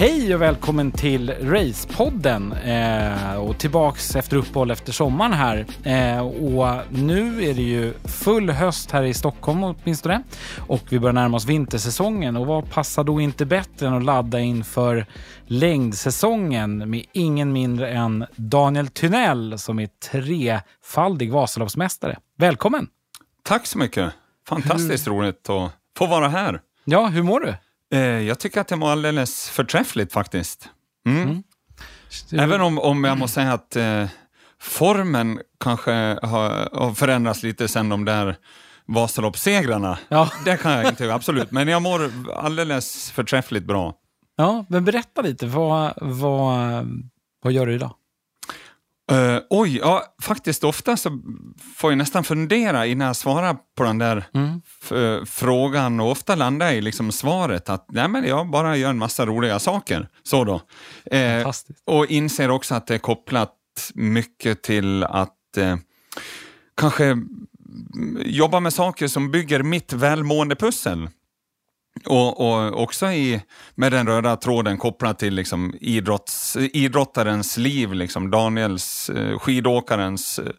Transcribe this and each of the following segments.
Hej och välkommen till Racepodden eh, och tillbaks efter uppehåll efter sommaren här. Eh, och nu är det ju full höst här i Stockholm åtminstone och vi börjar närma oss vintersäsongen och vad passar då inte bättre än att ladda inför längdsäsongen med ingen mindre än Daniel Thunell som är trefaldig Vasaloppsmästare. Välkommen! Tack så mycket! Fantastiskt roligt att få vara här. Ja, hur mår du? Eh, jag tycker att det var alldeles förträffligt faktiskt. Mm. Mm. Även om, om jag måste säga att eh, formen kanske har, har, förändrats lite sen de där Vasaloppssegrarna. Ja. Det kan jag inte, absolut. Men jag mår alldeles förträffligt bra. Ja, men berätta lite. Vad, vad, vad gör du idag? Uh, oj, ja, faktiskt ofta så får jag nästan fundera innan jag svarar på den där mm. frågan och ofta landar jag i liksom svaret att nej, men jag bara gör en massa roliga saker. Så då. Uh, och inser också att det är kopplat mycket till att uh, kanske jobba med saker som bygger mitt välmående-pussel. Och, och, också i, med den röda tråden kopplat till liksom idrotts, idrottarens liv, liksom Daniels, eh, skidåkarens eh,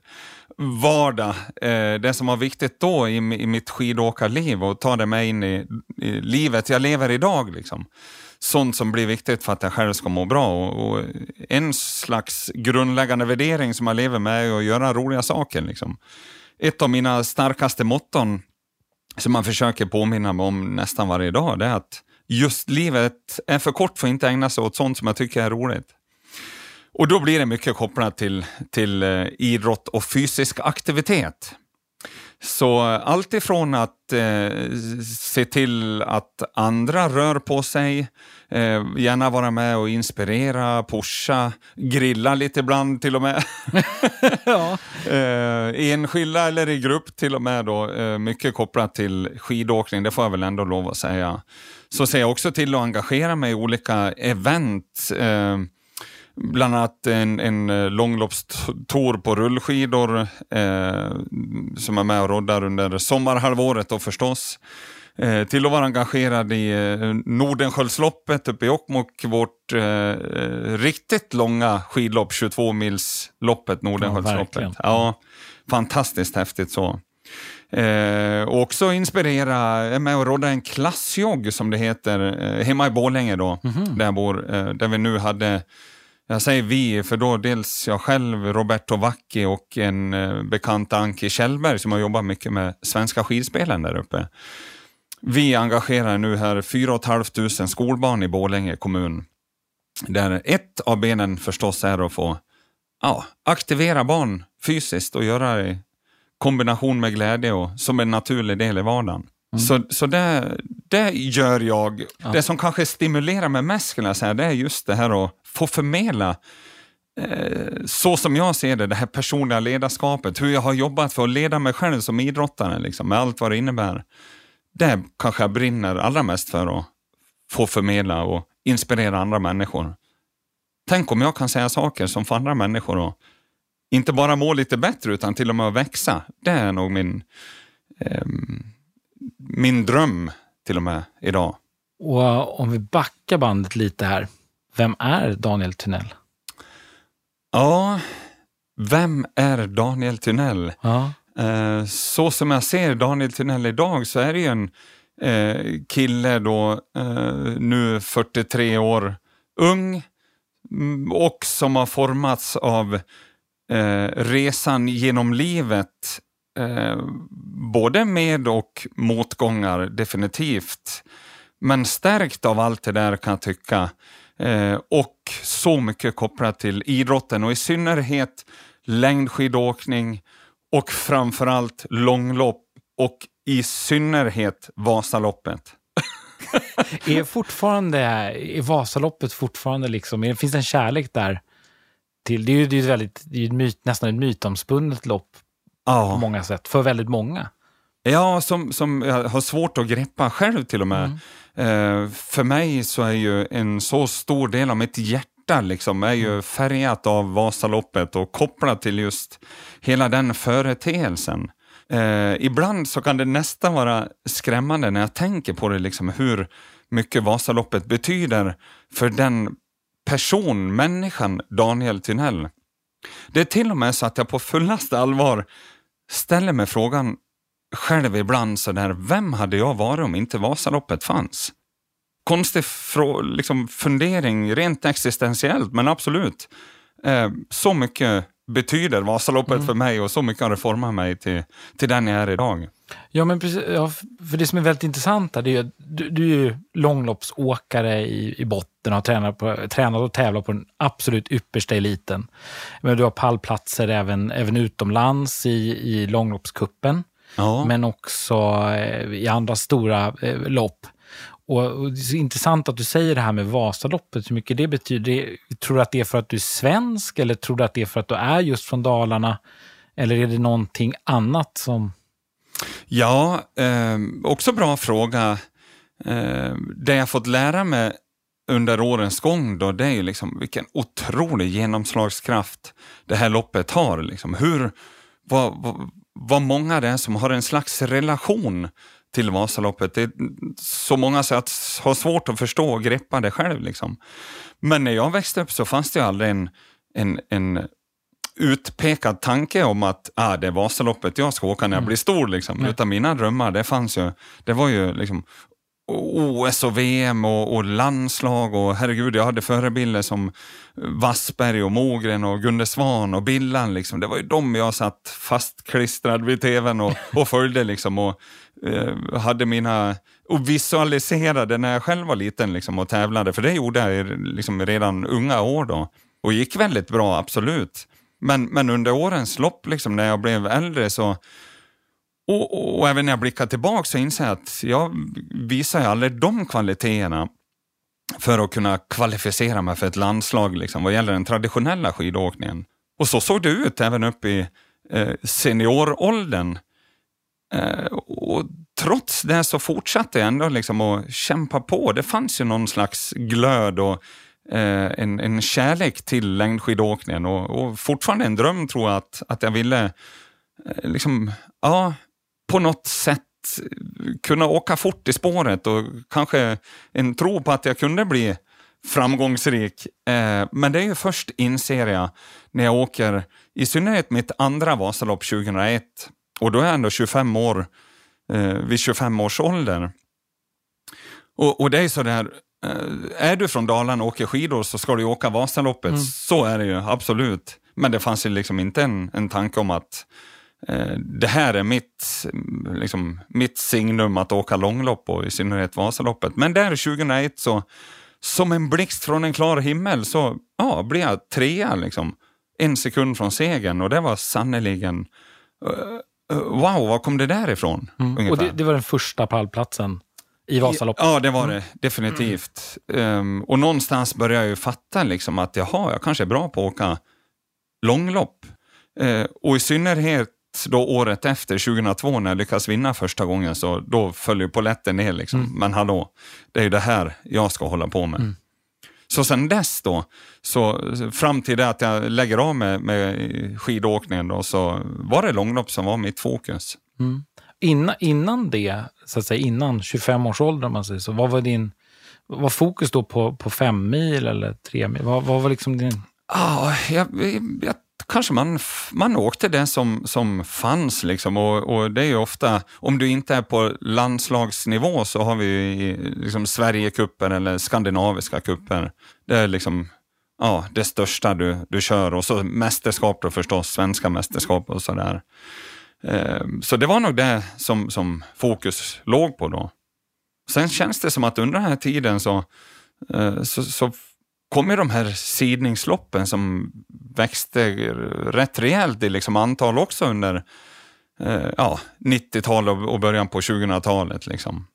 vardag. Eh, det som var viktigt då i, i mitt skidåkarliv och ta det med in i, i livet jag lever idag. Liksom. Sånt som blir viktigt för att jag själv ska må bra. Och, och en slags grundläggande värdering som jag lever med är att göra roliga saker. Liksom. Ett av mina starkaste motton som man försöker påminna mig om nästan varje dag, det är att just livet är för kort för att inte ägna sig åt sånt som jag tycker är roligt. Och då blir det mycket kopplat till, till eh, idrott och fysisk aktivitet. Så eh, allt ifrån att eh, se till att andra rör på sig, eh, gärna vara med och inspirera, pusha, grilla lite ibland till och med. ja. eh, enskilda eller i grupp till och med då, eh, mycket kopplat till skidåkning, det får jag väl ändå lov att säga. Så ser jag också till att engagera mig i olika event eh, bland annat en, en eh, långloppstour på rullskidor eh, som är med och roddar under sommarhalvåret då förstås. Eh, till att vara engagerad i eh, Nordenskiöldsloppet uppe i Jokkmokk, vårt eh, riktigt långa skidlopp, 22 milsloppet Nordenskiöldsloppet. Ja, ja, fantastiskt häftigt så. Eh, och också inspirera, är med och rodda en klassjogg som det heter, eh, hemma i Borlänge då, mm -hmm. där jag bor, eh, där vi nu hade jag säger vi, för då dels jag själv, Roberto Vacchi och en eh, bekant Anki Kjellberg som har jobbat mycket med svenska skidspelen där uppe. Vi engagerar nu här 4 500 skolbarn i Borlänge kommun. Där ett av benen förstås är att få ja, aktivera barn fysiskt och göra det i kombination med glädje och som en naturlig del i vardagen. Mm. Så, så det, det gör jag. Ja. Det som kanske stimulerar mig mest, skulle jag säga, det är just det här att få förmedla eh, så som jag ser det, det här personliga ledarskapet, hur jag har jobbat för att leda mig själv som idrottare, liksom, med allt vad det innebär. Det kanske jag brinner allra mest för att få förmedla och inspirera andra människor. Tänk om jag kan säga saker som får andra människor att inte bara må lite bättre utan till och med att växa. Det är nog min, eh, min dröm till och med idag. Och om vi backar bandet lite här. Vem är Daniel Tunnell? Ja, vem är Daniel Tunnell? Ja. Eh, så som jag ser Daniel Tinell idag så är det ju en eh, kille då, eh, nu 43 år, ung mm, och som har formats av eh, resan genom livet eh, både med och motgångar, definitivt. Men stärkt av allt det där kan jag tycka. Eh, och så mycket kopplat till idrotten och i synnerhet längdskidåkning och framförallt långlopp och i synnerhet Vasaloppet. är fortfarande, är Vasaloppet fortfarande liksom, finns det en kärlek där? Till, det är ju det är väldigt, det är myt, nästan ett mytomspunnet lopp ja. på många sätt, för väldigt många. Ja, som, som jag har svårt att greppa själv till och med. Mm. Eh, för mig så är ju en så stor del av mitt hjärta liksom, är ju mm. färgat av Vasaloppet och kopplat till just hela den företeelsen. Eh, ibland så kan det nästan vara skrämmande när jag tänker på det, liksom, hur mycket Vasaloppet betyder för den person, människan Daniel Tynell. Det är till och med så att jag på fullaste allvar ställer mig frågan själv ibland sådär, vem hade jag varit om inte Vasaloppet fanns? Konstig liksom, fundering rent existentiellt, men absolut. Eh, så mycket betyder Vasaloppet mm. för mig och så mycket har det format mig till, till den jag är idag. Ja, men precis, ja, för det som är väldigt intressant är att du, du är ju långloppsåkare i, i botten och har tränat, på, tränat och tävlat på den absolut yppersta eliten. Men du har pallplatser även, även utomlands i, i långloppskuppen, ja. men också eh, i andra stora eh, lopp. Och, det är så intressant att du säger det här med Vasaloppet, hur mycket det betyder. Tror du att det är för att du är svensk eller tror du att det är för att du är just från Dalarna? Eller är det någonting annat som... Ja, eh, också bra fråga. Eh, det jag fått lära mig under årens gång då, det är ju liksom vilken otrolig genomslagskraft det här loppet har. Liksom. Hur, vad, vad, vad många det är som har en slags relation till Vasaloppet. Det är så många så att har svårt att förstå och greppa det själv. Liksom. Men när jag växte upp så fanns det aldrig en, en, en utpekad tanke om att ah, det är Vasaloppet jag ska åka när jag mm. blir stor. Liksom. Utan mina drömmar, det fanns ju, det var ju liksom OS och VM och, och, landslag och herregud, jag hade förebilder som Wassberg och Mogren och Gunde Svan och Billan. Liksom. Det var ju de jag satt fastklistrad vid tvn och, och följde liksom, och eh, hade mina och visualiserade när jag själv var liten liksom, och tävlade, för det gjorde jag liksom, redan unga år då. Och gick väldigt bra, absolut. Men, men under årens lopp, liksom, när jag blev äldre, så och, och, och, även när jag blickar tillbaka så inser jag att jag visar ju aldrig de kvaliteterna för att kunna kvalificera mig för ett landslag liksom, vad gäller den traditionella skidåkningen. Och så såg det ut även upp i eh, senioråldern. Eh, och trots det så fortsatte jag ändå liksom att kämpa på. Det fanns ju någon slags glöd och eh, en, en kärlek till längdskidåkningen och, och fortfarande en dröm tror jag att, att jag ville eh, liksom, ja, på något sätt kunna åka fort i spåret och kanske en tro på att jag kunde bli framgångsrik. Men det är ju först, inser jag, när jag åker, i synnerhet mitt andra Vasalopp 2001, och då är jag ändå 25 år, eh, vid 25 års ålder. Och, och det är sådär, eh, är du från Dalarna och åker skidor så ska du åka Vasaloppet. Mm. Så är det ju, absolut. Men det fanns ju liksom inte en, en tanke om att Eh, det här är mitt, liksom, mitt signum att åka långlopp och i synnerhet Vasaloppet. Men där 2001 så, som en blixt från en klar himmel, så ja, blev jag trea liksom. En sekund från segern och det var sannerligen uh, wow, var kom det där ifrån? Mm. Och det, det, var den första pallplatsen i Vasaloppet? Ja, det var det mm. definitivt. Mm. Um, och någonstans började jag ju fatta liksom att jaha, jag kanske är bra på att åka långlopp. Uh, och i synnerhet då året efter, 2002, när jag lyckades vinna första gången, så då föll ju poletten ner. Liksom. Mm. Men hallå, det är ju det här jag ska hålla på med. Så sen dess då, så fram till det att jag lägger av med, med skidåkningen, då, så var det långlopp som var mitt fokus. Mm. Innan, innan det, så att säga, innan 25 års ålder, om man säger så, vad var din var fokus då på, på fem mil eller tre mil? Vad, vad var liksom din... Ah, jag, jag kanske man, man åkte det som, som fanns. Liksom. Och, och, det är ju ofta, om du inte är på landslagsnivå så har vi liksom Sverigekuppen eller skandinaviska kupper. Det är liksom ja, det största du, du kör och så mästerskap då förstås, svenska mästerskap och sådär. Eh, så det var nog det som, som fokus låg på då. Sen känns det som att under den här tiden så, eh, så, så kom ju de här sidningsloppen som växte rätt rejält i liksom antal också under eh, ja, 90-talet och början på 2000-talet. Liksom.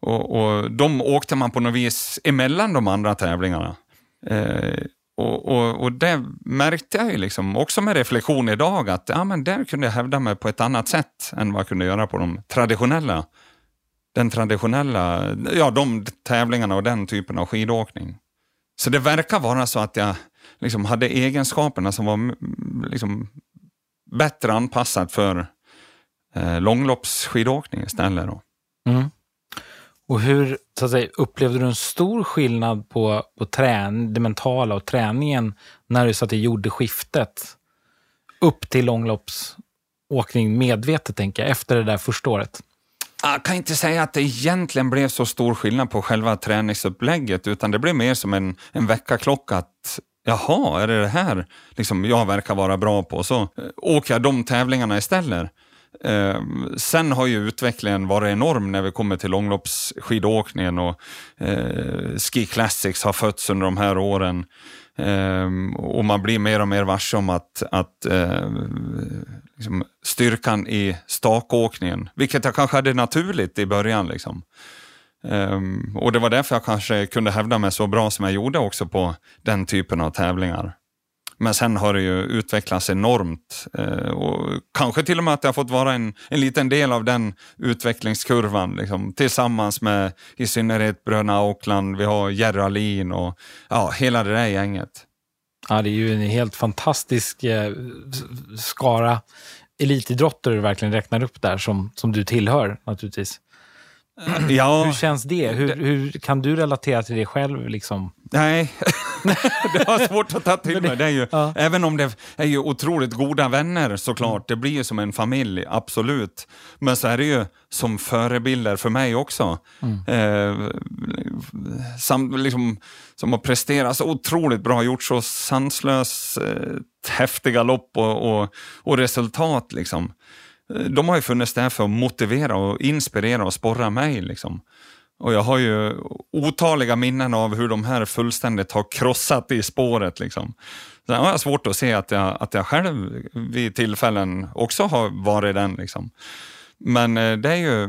Och, och de åkte man på något vis emellan de andra tävlingarna. Eh, och, och, och, det märkte jag ju liksom också med reflektion idag att ja, men där kunde jag hävda mig på ett annat sätt än vad jag kunde göra på de traditionella den traditionella, ja de tävlingarna och den typen av skidåkning. Så det verkar vara så att jag liksom hade egenskaperna som var liksom bättre anpassad för eh, långloppsskidåkning istället. Då. Mm. Och hur så att säga, upplevde du en stor skillnad på, på trän, det mentala och träningen när du så att du gjorde skiftet upp till långloppsåkning medvetet, tänker jag, efter det där första året? Jag kan inte säga att det egentligen blev så stor skillnad på själva träningsupplägget, utan det blev mer som en, en väckarklocka att jaha, är det det här liksom, jag verkar vara bra på? Så eh, åker jag de tävlingarna istället. Eh, sen har ju utvecklingen varit enorm när vi kommer till långloppsskidåkningen och eh, Ski Classics har fötts under de här åren. Ehm, och man blir mer och mer varse om att, att eh, liksom styrkan i stakåkningen, vilket jag kanske hade naturligt i början. Liksom. Um, och det var därför jag kanske kunde hävda mig så bra som jag gjorde också på den typen av tävlingar. Men sen har det ju utvecklats enormt uh, och kanske till och med att jag har fått vara en, en liten del av den utvecklingskurvan liksom, tillsammans med i synnerhet bröderna Auckland, vi har Jerry Alin och ja, hela det där gänget. Ja, det är ju en helt fantastisk eh, skara elitidrottare du verkligen räknar upp där som, som du tillhör naturligtvis. Ja, hur känns det? Hur, hur, kan du relatera till det själv? Liksom? Nej, det var svårt att ta till mig. Det är ju, ja. Även om det är ju otroligt goda vänner såklart, det blir ju som en familj, absolut. Men så är det ju som förebilder för mig också. Mm. Eh, sam, liksom, som har presterat så otroligt bra, gjort så sanslöst eh, häftiga lopp och, och, och resultat. Liksom de har ju funnits där för att motivera och inspirera och sporra mig. Liksom. Och jag har ju otaliga minnen av hur de här fullständigt har krossat i spåret. Liksom. Sen har jag svårt att se att jag, att jag själv vid tillfällen också har varit den. Liksom. Men eh, det är ju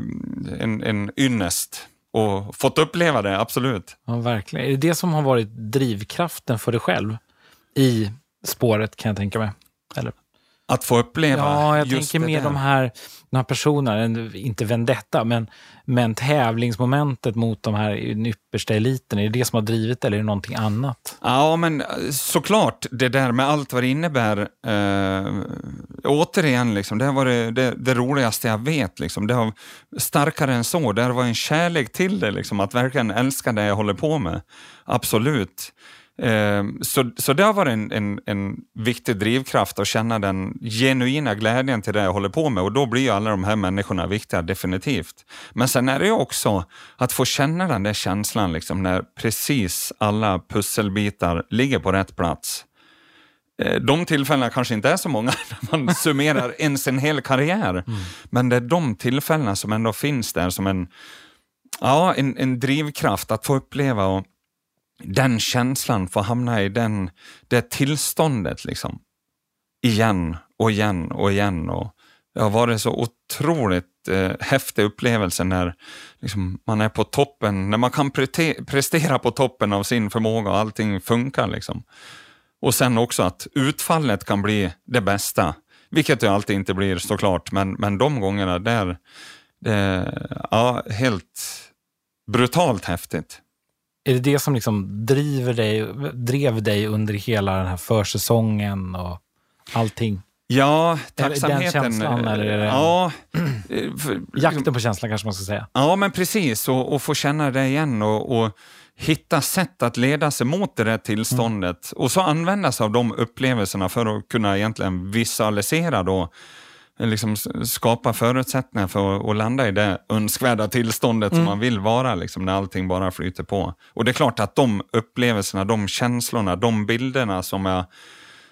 en, en ynnest och fått uppleva det, absolut. Ja, verkligen. Är det det som har varit drivkraften för dig själv i spåret kan jag tänka mig? Eller? Att få uppleva Ja, jag just tänker mer de här, de här personerna, inte vendetta, men, men tävlingsmomentet mot de här yppersta eliten. Är det det som har drivit eller är det någonting annat? Ja, men eh, såklart, det där med allt vad det innebär. Eh, återigen, liksom, det har varit det, det, roligaste jag vet. Liksom. Det har, starkare än så, det har varit en kärlek till det, liksom, att verkligen älska det jag håller på med. Absolut. Ehm, så, så det har varit en, en, en viktig drivkraft att känna den genuina glädjen till det jag håller på med och då blir alla de här människorna viktiga, definitivt. Men sen är det ju också att få känna den där känslan liksom, när precis alla pusselbitar ligger på rätt plats. Ehm, de tillfällena kanske inte är så många när man summerar ens en hel karriär, mm. men det är de tillfällena som ändå finns där som en, ja, en, en drivkraft att få uppleva och den känslan, få hamna i den, det tillståndet liksom. Igen och igen och igen. Och det har varit så otroligt eh, häftig upplevelse när liksom, man är på toppen, när man kan pre prestera på toppen av sin förmåga och allting funkar. Liksom. Och sen också att utfallet kan bli det bästa, vilket det alltid inte blir såklart, men, men de gångerna där, det, ja, helt brutalt häftigt. Är det det som liksom driver dig, drev dig under hela den här försäsongen och allting? Ja, tacksamheten. Den känslan eller är det ja, för, jakten på känslan kanske man ska säga. Ja, men precis. Och, och få känna det igen och, och, hitta sätt att leda sig mot det där tillståndet. Mm. Och så använda sig av de upplevelserna för att kunna egentligen visualisera då liksom skapa förutsättningar för att, landa i det önskvärda tillståndet mm. som man vill vara, liksom, när allting bara flyter på. Och det är klart att de upplevelserna, de känslorna, de bilderna som, jag,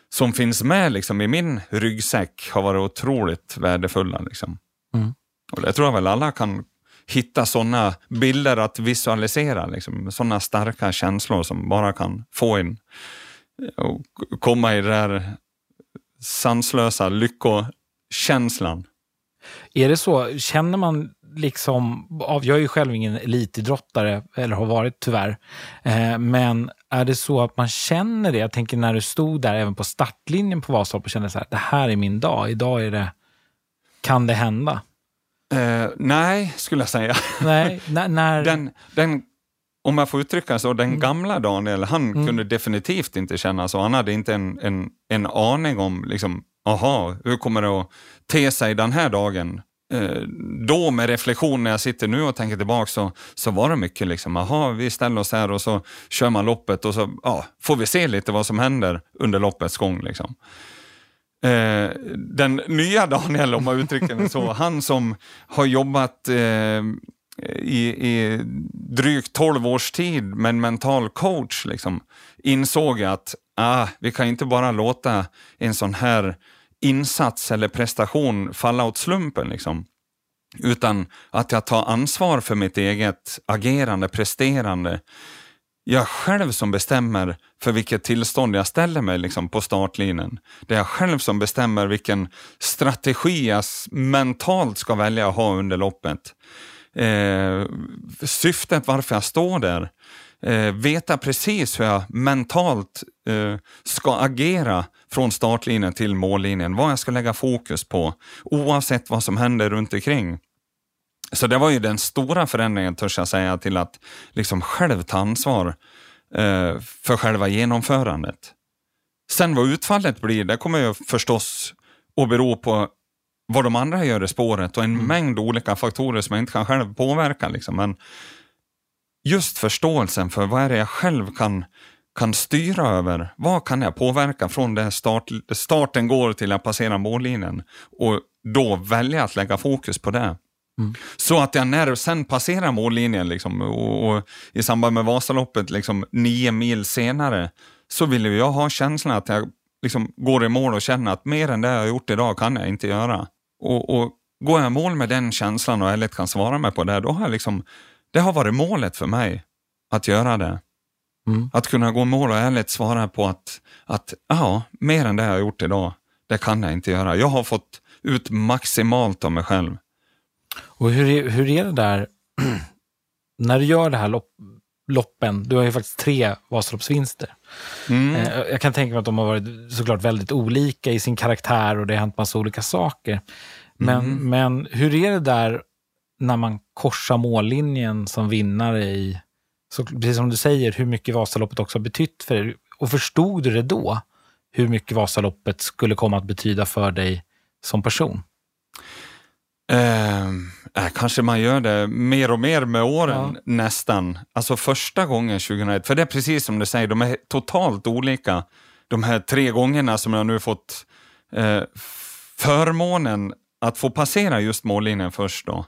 som finns med liksom, i min ryggsäck har varit otroligt värdefulla. Liksom. Mm. Och det tror jag väl alla kan hitta sådana bilder att visualisera, liksom, sådana starka känslor som bara kan få en att komma i det där sanslösa lycko känslan. Är det så, känner man liksom, av, jag är ju själv ingen elitidrottare, eller har varit tyvärr, eh, men är det så att man känner det? Jag tänker när du stod där även på startlinjen på Vasaloppet och kände så här, det här är min dag, idag är det, kan det hända? Eh, nej, skulle jag säga. Nej, när... Den, den, om jag får uttrycka så, den mm. gamla Daniel, han mm. kunde definitivt inte känna så. Han hade inte en, en, en aning om liksom, aha, hur kommer det att te sig den här dagen? eh, då med reflektion när jag sitter nu och tänker tillbaka så, så var det mycket liksom, jaha, vi ställer oss här och så kör man loppet och så ja, får vi se lite vad som händer under loppets gång. Liksom. Eh, den nya Daniel, om man uttrycker det så, han som har jobbat eh, i, i drygt 12 års tid med en mental coach, liksom, insåg att ah, vi kan inte bara låta en sån här insats eller prestation falla åt slumpen. Liksom. Utan att jag tar ansvar för mitt eget agerande, presterande. Jag själv som bestämmer för vilket tillstånd jag ställer mig liksom, på startlinjen. Det är jag själv som bestämmer vilken strategi jag mentalt ska välja att ha under loppet. Eh, syftet varför jag står där eh, veta precis hur jag mentalt eh, ska agera från startlinjen till mållinjen, vad jag ska lägga fokus på, oavsett vad som händer runt omkring. Så det var ju den stora förändringen, törs jag säga, till att liksom själv ta ansvar eh, för själva genomförandet. Sen vad utfallet blir, det kommer ju förstås att bero på vad de andra gör i spåret och en mm. mängd olika faktorer som jag inte kan själv påverka. Liksom. Men just förståelsen för vad är det jag själv kan, kan styra över. Vad kan jag påverka från det start, starten går till att passera mållinjen och då välja att lägga fokus på det. Mm. Så att jag när sen passerar mållinjen liksom, och, och, i samband med Vasaloppet liksom, nio mil senare så vill jag ha känslan att jag liksom, går i mål och känner att mer än det jag har gjort idag kan jag inte göra. Och, och Går jag i mål med den känslan och ärligt kan svara mig på det, då har jag liksom det har varit målet för mig att göra det. Mm. Att kunna gå mål och ärligt svara på att, att ja, mer än det jag har gjort idag, det kan jag inte göra. Jag har fått ut maximalt av mig själv. Och hur, hur är det där, när du gör det här lopp, loppen, du har ju faktiskt tre Vasaloppsvinster. Mm. Eh, jag kan tänka mig att de har varit såklart väldigt olika i sin karaktär och det har hänt massa olika saker. Men, mm. men hur är det där när man korsar mållinjen som vinnare i, så, precis som du säger, hur mycket Vasaloppet också har betytt för dig. Och förstod du det då, hur mycket Vasaloppet skulle komma att betyda för dig som person? Eh, kanske man gör det mer och mer med åren ja. nästan. Alltså första gången 2001, för det är precis som du säger, de är totalt olika. De här tre gångerna som jag nu fått eh, förmånen att få passera just mållinjen först då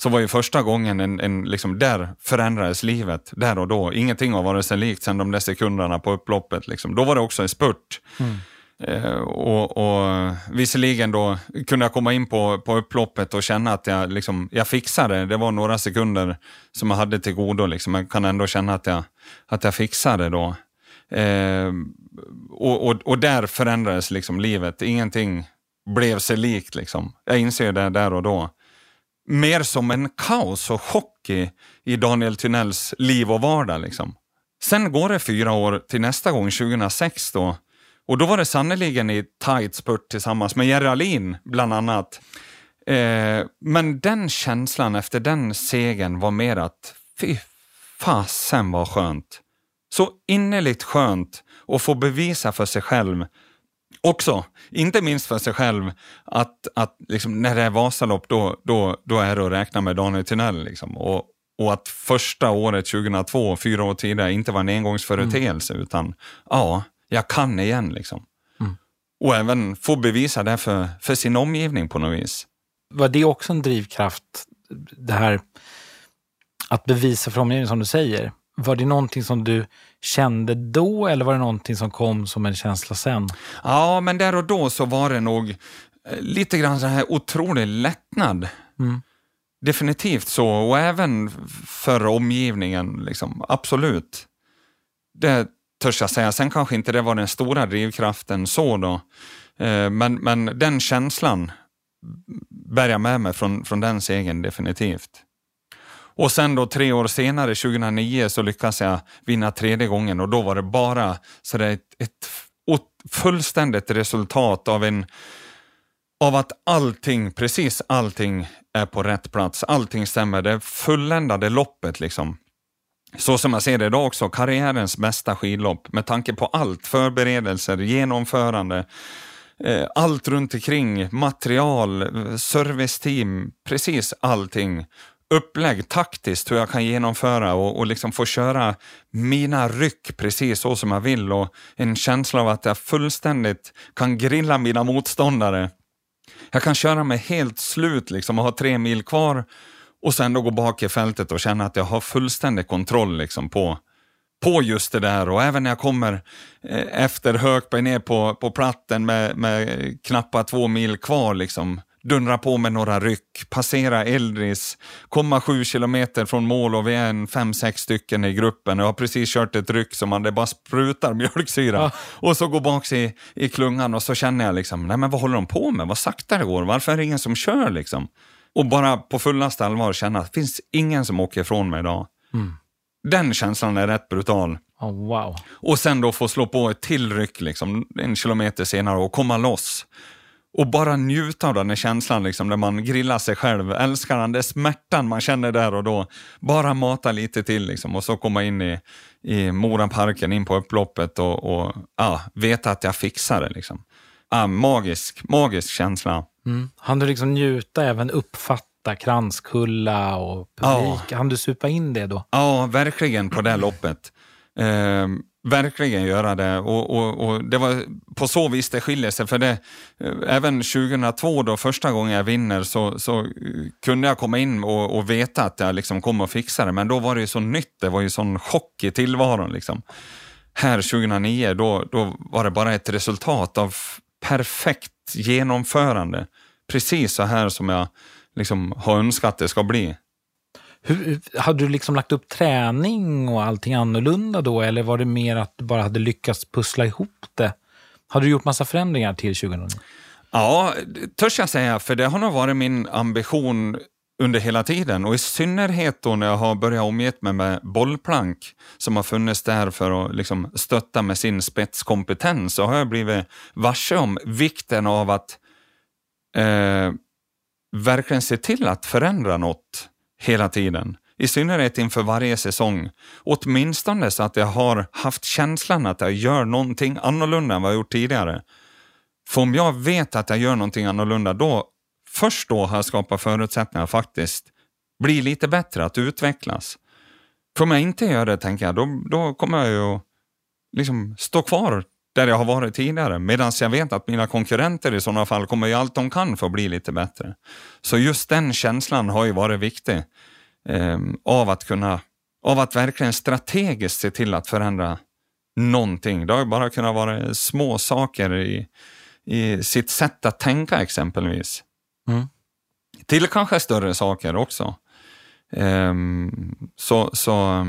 så var ju första gången en, en liksom, där förändrades livet, där och då. Ingenting har varit sig likt sedan de där sekunderna på upploppet. Liksom. Då var det också en spurt. Mm. Eh, och, och Visserligen då kunde jag komma in på, på upploppet och känna att jag, liksom, jag fixade det. Det var några sekunder som jag hade till godo. Liksom. Jag kan ändå känna att jag, att jag fixade då. Eh, och, och, och, där förändrades liksom livet. Ingenting blev sig likt. Liksom. Jag inser det där och då mer som en kaos och chock i, i Daniel Tynells liv och vardag. Liksom. Sen går det fyra år till nästa gång, 2006 då. Och då var det sannerligen i tight spurt tillsammans med Jerry Alin bland annat. Eh, men den känslan efter den segern var mer att fy fasen vad skönt. Så innerligt skönt att få bevisa för sig själv också, inte minst för sig själv, att, att liksom, när det är Vasalopp då, då, då är det att räkna med Daniel Thunell. Liksom. Och, och att första året, 2002, fyra år tidigare, inte var en engångsföreteelse, mm. utan ja, jag kan igen. Liksom. Mm. Och även få bevisa det för, för sin omgivning på något vis. Var det också en drivkraft, det här att bevisa för omgivningen som du säger? Var det någonting som du kände då eller var det någonting som kom som en känsla sen? Ja, men där och då så var det nog eh, lite grann så här otrolig lättnad. Mm. Definitivt så, och även för omgivningen, liksom. absolut. Det törs jag säga. Sen kanske inte det var den stora drivkraften så då, eh, men, men den känslan bär jag med mig från, från den segern definitivt. Och sen då tre år senare, 2009, så lyckas jag vinna tredje gången och då var det bara så det ett, ett fullständigt resultat av en av att allting, precis allting är på rätt plats. Allting stämmer. Det fulländade loppet liksom. Så som jag ser det idag också, karriärens bästa skidlopp med tanke på allt. Förberedelser, genomförande, eh, allt runt omkring, material, serviceteam, precis allting. Upplägg taktiskt, hur jag kan genomföra och, och liksom få köra mina ryck precis så som jag vill och en känsla av att jag fullständigt kan grilla mina motståndare. Jag kan köra mig helt slut liksom och ha tre mil kvar och sen då gå bak i fältet och känna att jag har fullständig kontroll liksom på, på just det där och även när jag kommer eh, efter Hökberg ner på, på platten med, med knappa två mil kvar liksom dundra på med några ryck, passera Eldris, komma sju kilometer från mål och vi är en fem, sex stycken i gruppen. Jag har precis kört ett ryck som man det bara sprutar mjölksyra. Ja. Och så går bak i, i klungan och så känner jag liksom, nej men vad håller de på med? Vad sakta det går? Varför är det ingen som kör liksom? Och bara på fullaste allvar känna att det finns ingen som åker ifrån mig idag. Mm. Den känslan är rätt brutal. Oh, wow. Och sen då få slå på ett till ryck liksom, en kilometer senare och komma loss. Och bara njuta av den här känslan liksom, när man grillar sig själv. Älskar den där smärtan man känner där och då. Bara mata lite till liksom, och så komma in i, i Moraparken, in på upploppet och, och ja, veta att jag fixar det. Liksom. Ja, magisk, magisk känsla. Mm. Han du liksom njuta, även uppfatta Kranskulla och publik? Ja. Han du supa in det då? Ja, verkligen på det loppet. Eh, verkligen göra det och, och, och, det var på så vis det skiljer sig. För det, eh, även 2002 då, första gången jag vinner, så, så eh, kunde jag komma in och, och veta att jag liksom kommer att fixa det. Men då var det ju så nytt, det var ju sån chock i tillvaron. Liksom. Här 2009, då, då var det bara ett resultat av perfekt genomförande. Precis så här som jag liksom har önskat det ska bli. Hur, hade du liksom lagt upp träning och allting annorlunda då eller var det mer att du bara hade lyckats pussla ihop det? Hade du gjort massa förändringar till 2009? Ja, törs jag säga, för det har nog varit min ambition under hela tiden och i synnerhet då när jag har börjat omge mig med bollplank som har funnits där för att liksom stötta med sin spetskompetens så har jag blivit varse om vikten av att eh, verkligen se till att förändra något hela tiden. I synnerhet inför varje säsong. Åtminstone så att jag har haft känslan att jag gör någonting annorlunda än vad jag gjort tidigare. För om jag vet att jag gör någonting annorlunda, då först då har jag skapat förutsättningar att faktiskt bli lite bättre, att utvecklas. För om jag inte gör det, tänker jag, då, då kommer jag ju liksom stå kvar där jag har varit tidigare. Medan jag vet att mina konkurrenter i sådana fall kommer göra allt de kan för att bli lite bättre. Så just den känslan har ju varit viktig. Eh, av att kunna, av att verkligen strategiskt se till att förändra någonting. Det har ju bara kunnat vara små saker i, i sitt sätt att tänka exempelvis. Mm. Till kanske större saker också. Eh, så, så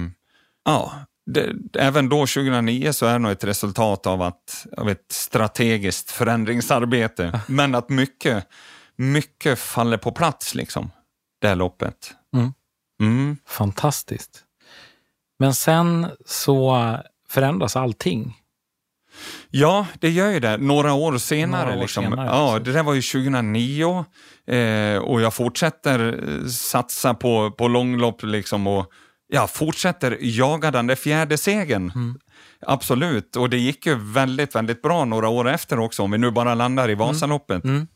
ja, det, även då 2009 så är det nog ett resultat av, att, av ett strategiskt förändringsarbete. Men att mycket, mycket faller på plats, liksom, det loppet. Mm. Mm. Fantastiskt. Men sen så förändras allting. Ja, det gör ju det. Några år senare. Några år liksom. senare ja, det där var ju 2009 eh, och jag fortsätter eh, satsa på, på långlopp liksom, och ja, fortsätter jaga den där fjärde segern. Mm. Absolut, och det gick ju väldigt, väldigt bra några år efter också, om vi nu bara landar i mm. Vasaloppet. Mm.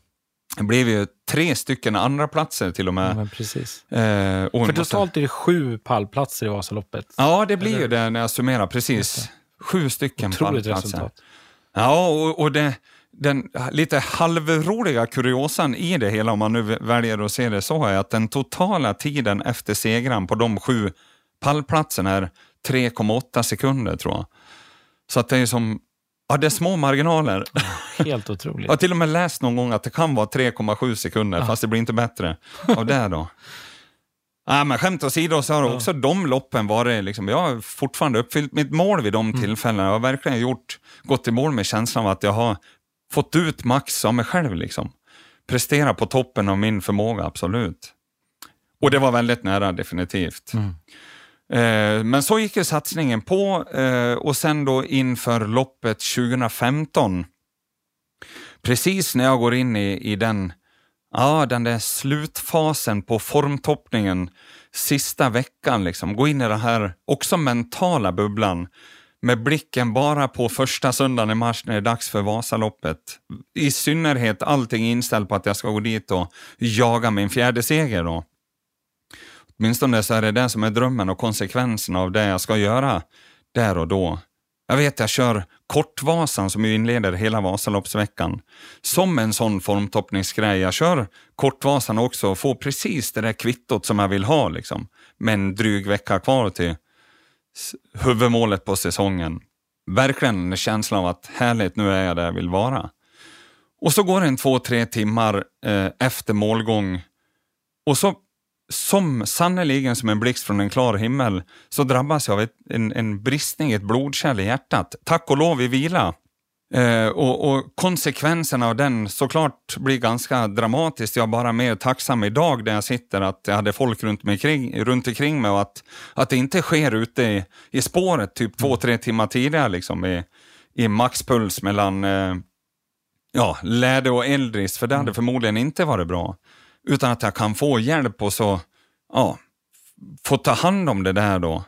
Det blev ju tre stycken andra platser till och med. Ja, precis. Eh, För totalt är det sju pallplatser i Vasaloppet. Ja, det blir Eller? ju det när jag summerar, precis. Sju stycken Otroligt pallplatser. Resultat. Ja, och, och det, den lite halvroliga kuriosan i det hela, om man nu väljer att se det så, är att den totala tiden efter segran på de sju Pallplatsen är 3,8 sekunder tror jag. Så att det är som, ja det är små marginaler. Helt otroligt. Jag har till och med läst någon gång att det kan vara 3,7 sekunder, ja. fast det blir inte bättre av det då. Ja, men skämt åsido så har ja. också de loppen varit, liksom, jag har fortfarande uppfyllt mitt mål vid de mm. tillfällena. Jag har verkligen gjort, gått i mål med känslan av att jag har fått ut max av mig själv. Liksom. Prestera på toppen av min förmåga, absolut. Och det var väldigt nära, definitivt. Mm. Eh, men så gick ju satsningen på eh, och sen då inför loppet 2015, precis när jag går in i, i den, ja, den där slutfasen på formtoppningen, sista veckan, liksom, gå in i den här också mentala bubblan med blicken bara på första söndagen i mars när det är dags för Vasaloppet. I synnerhet allting inställt på att jag ska gå dit och jaga min fjärde seger. Då. Åtminstone så är det det som är drömmen och konsekvensen av det jag ska göra där och då. Jag vet, jag kör Kortvasan som ju inleder hela Vasaloppsveckan som en sån formtoppningsgrej. Jag kör Kortvasan också och får precis det där kvittot som jag vill ha liksom. Med en dryg vecka kvar till huvudmålet på säsongen. Verkligen en känsla av att härligt, nu är jag där jag vill vara. Och så går det en två, tre timmar eh, efter målgång och så som sannoliken som en blixt från en klar himmel så drabbas jag av ett, en, en bristning, ett blodkärl i hjärtat. Tack och lov i vila. Eh, och, och konsekvenserna av den såklart blir ganska dramatiskt. Jag är bara mer tacksam idag där jag sitter att jag hade folk runt, mig kring, runt omkring mig och att, att det inte sker ute i, i spåret typ två, tre timmar tidigare liksom i, i maxpuls mellan eh, ja, Läde och Eldris, för det hade mm. förmodligen inte varit bra utan att jag kan få hjälp och så, ja, få ta hand om det där då.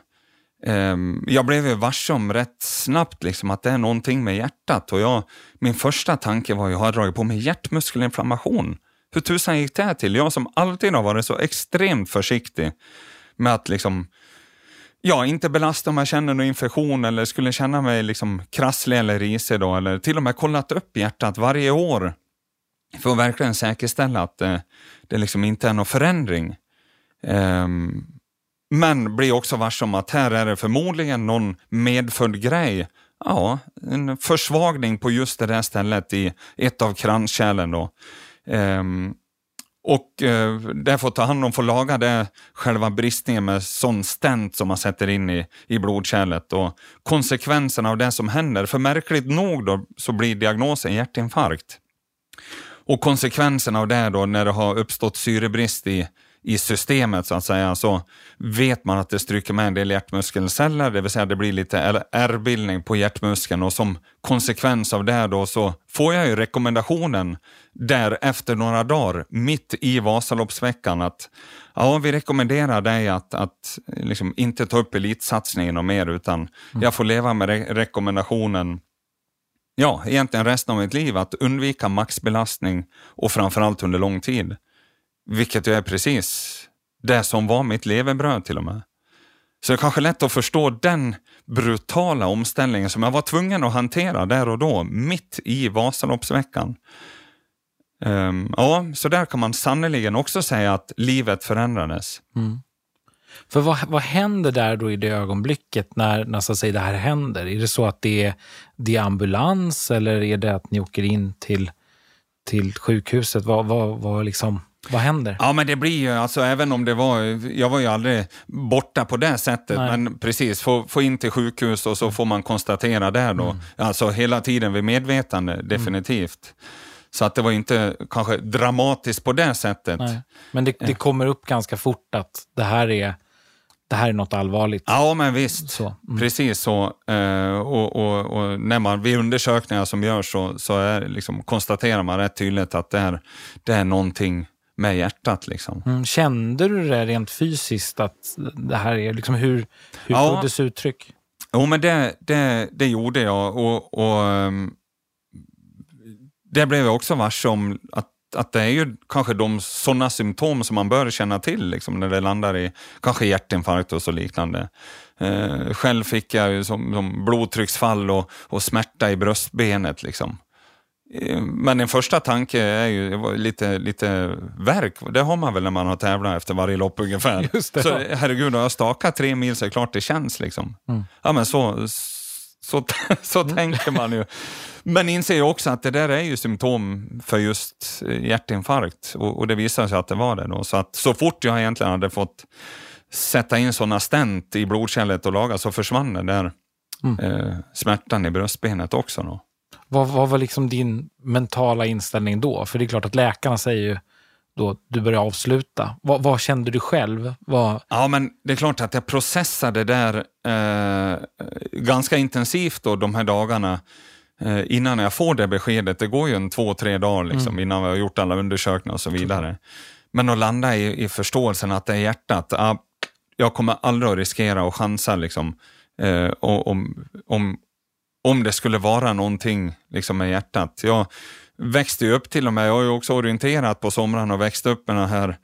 Ehm, jag blev ju varse om rätt snabbt liksom att det är någonting med hjärtat och jag, min första tanke var att jag har dragit på mig hjärtmuskelinflammation. Hur tusan gick det till? Jag som alltid har varit så extremt försiktig med att liksom, ja, inte belasta om jag känner någon infektion eller skulle känna mig liksom krasslig eller risig då, eller till och med kollat upp hjärtat varje år för att verkligen säkerställa att det, det liksom inte är någon förändring. Um, men blir också varse om att här är det förmodligen någon medfödd grej. Ja, en försvagning på just det där stället i ett av kranskärlen. Då. Um, och uh, det får ta hand om, få laga det, själva bristningen med sån stent som man sätter in i, i blodkärlet. Och konsekvenserna av det som händer, för märkligt nog då, så blir diagnosen hjärtinfarkt. Och konsekvenserna av det då när det har uppstått syrebrist i, i systemet så att säga, så vet man att det stryker med en del hjärtmuskelceller, det vill säga det blir lite ärrbildning på hjärtmuskeln och som konsekvens av det då så får jag ju rekommendationen där efter några dagar, mitt i Vasaloppsveckan, att ja, vi rekommenderar dig att, att liksom inte ta upp elitsatsningen och mer, utan mm. jag får leva med re rekommendationen ja, egentligen resten av mitt liv, att undvika maxbelastning och framförallt under lång tid. Vilket ju är precis det som var mitt levebröd till och med. Så det är kanske lätt att förstå den brutala omställningen som jag var tvungen att hantera där och då, mitt i Vasaloppsveckan. Um, ja, så där kan man sannerligen också säga att livet förändrades. Mm. För vad, vad händer där då i det ögonblicket när, när så att säga, det här händer? Är det så att det är, det är ambulans eller är det att ni åker in till, till sjukhuset? Vad, vad, vad, liksom, vad händer? Ja, men det blir ju, alltså även om det var, jag var ju aldrig borta på det sättet, Nej. men precis, få, få in till sjukhus och så mm. får man konstatera där då, mm. alltså hela tiden vid medvetande, mm. definitivt. Mm. Så att det var inte kanske dramatiskt på det sättet. Nej. Men det, det, kommer upp ganska fort att det här är det här är något allvarligt. Ja, men visst. Så, mm. Precis så. Eh, och, och, och, när man, vid undersökningar som görs så, så är, liksom, konstaterar man rätt tydligt att det är, det är någonting med hjärtat. Liksom. Mm. Kände du det rent fysiskt, att det här är, liksom, hur, hur ja. tog det sig uttryck? Jo, men det, det, det gjorde jag. Och, och um, det blev jag också varse om att att det är ju kanske de sådana symptom som man bör känna till liksom, när det landar i kanske hjärtinfarkt och så liknande. Eh, själv fick jag ju som, som blodtrycksfall och, och smärta i bröstbenet. Liksom. Eh, men en första tanke är ju lite, lite verk. Det har man väl när man har tävlat efter varje lopp ungefär. Just det, så herregud, har jag stakat tre mil så är det klart det känns. Liksom. Mm. Ja, men så, så, så mm. tänker man ju. Men inser också att det där är ju symptom för just hjärtinfarkt och, och det visar sig att det var det. Då. Så att så fort jag egentligen hade fått sätta in sådana stent i blodkärlet och laga så försvann den där mm. eh, smärtan i bröstbenet också. Då. Vad, vad var liksom din mentala inställning då? För det är klart att läkarna säger ju då du börjar avsluta. Vad, vad kände du själv? Vad... Ja, men det är klart att jag processade där eh, ganska intensivt då, de här dagarna eh, innan jag får det beskedet. Det går ju en två, tre dagar liksom, mm. innan vi har gjort alla undersökningar och så vidare. Men att landa i, i förståelsen att det är hjärtat. Ah, jag kommer aldrig att riskera och chansa liksom, Eh, om, om, om det skulle vara någonting liksom med hjärtat. Jag växte ju upp till och med, jag har ju också orienterat på somrarna och växt upp med den här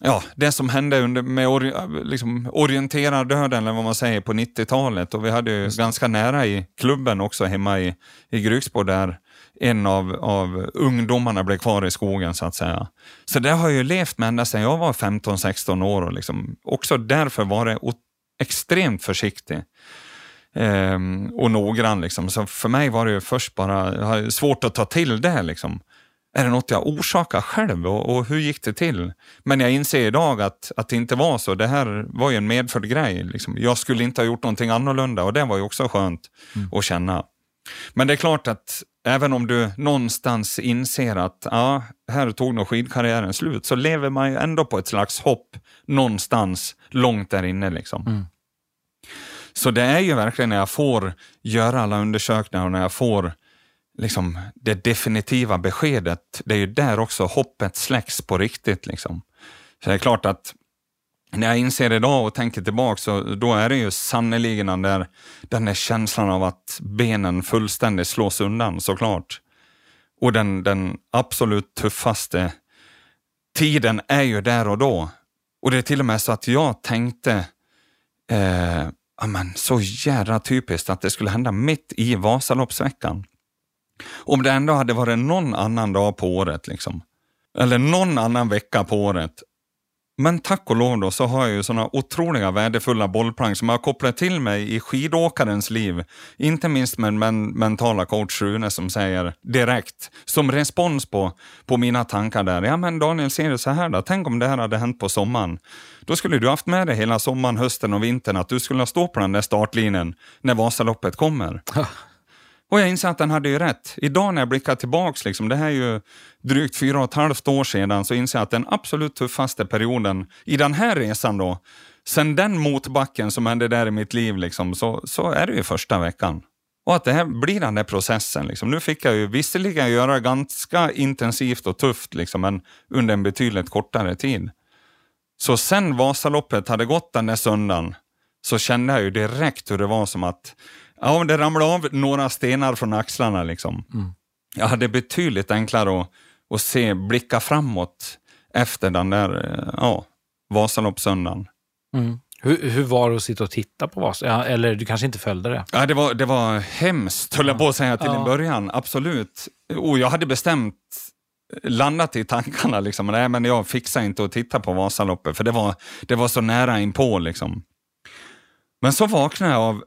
ja, det som hände under, med ori, liksom, orienterardöden, eller vad man säger, på 90-talet. Och vi hade ju ganska nära i klubben också hemma i, i Grycksbo där en av, av ungdomarna blev kvar i skogen så att säga. Så det har jag ju levt med ända sedan jag var 15-16 år och liksom, också därför var det extremt försiktig. Ehm, och noggrann. Liksom. Så för mig var det först bara svårt att ta till det. Liksom. Är det något jag orsakar själv och, och, hur gick det till? Men jag inser idag att, att det inte var så. Det här var ju en medfödd grej. Liksom. Jag skulle inte ha gjort någonting annorlunda och det var ju också skönt mm. att känna. Men det är klart att även om du någonstans inser att ja, här tog nog skidkarriären slut, så lever man ju ändå på ett slags hopp någonstans långt där inne. Liksom. Mm. Så det är ju verkligen när jag får göra alla undersökningar och när jag får liksom, det definitiva beskedet, det är ju där också hoppet släcks på riktigt. Liksom. Så det är klart att när jag inser idag och tänker tillbaka så då är det ju sannerligen den där, den där känslan av att benen fullständigt slås undan såklart. Och den, den absolut tuffaste tiden är ju där och då. Och det är till och med så att jag tänkte, eh, amen, så jävla typiskt att det skulle hända mitt i Vasaloppsveckan. Om det ändå hade varit någon annan dag på året, liksom. eller någon annan vecka på året, men tack och lov då så har jag ju sådana otroliga värdefulla bollplank som jag har kopplat till mig i skidåkarens liv. Inte minst med men mentala coach Rune som säger direkt, som respons på, på mina tankar där, ja men Daniel ser det så här då, tänk om det här hade hänt på sommaren. Då skulle du haft med dig hela sommaren, hösten och vintern att du skulle stå på den där startlinjen när Vasaloppet kommer. Och jag inser att den hade ju rätt. Idag när jag blickar tillbaks, liksom, det här är ju drygt fyra och ett halvt år sedan, så inser jag att den absolut tuffaste perioden i den här resan då, sen den motbacken som hände där i mitt liv, liksom, så, så är det ju första veckan. Och att det här blir den där processen. Liksom. Nu fick jag ju visserligen göra ganska intensivt och tufft, liksom, men under en betydligt kortare tid. Så sen Vasaloppet hade gått den där söndagen, så kände jag ju direkt hur det var som att Ja, det ramlade av några stenar från axlarna. Liksom. Mm. Jag hade betydligt enklare att, att se, blicka framåt efter den där eh, ja, Vasaloppssöndagen. Mm. Hur, hur var det att sitta och titta på Vasa? Ja, eller du kanske inte följde det? Ja, det, var, det var hemskt, höll jag på att säga till ja. en början. Absolut. Och jag hade bestämt landat i tankarna, liksom. nej men jag fixar inte att titta på Vasaloppet, för det var, det var så nära inpå. Liksom. Men så vaknade jag av,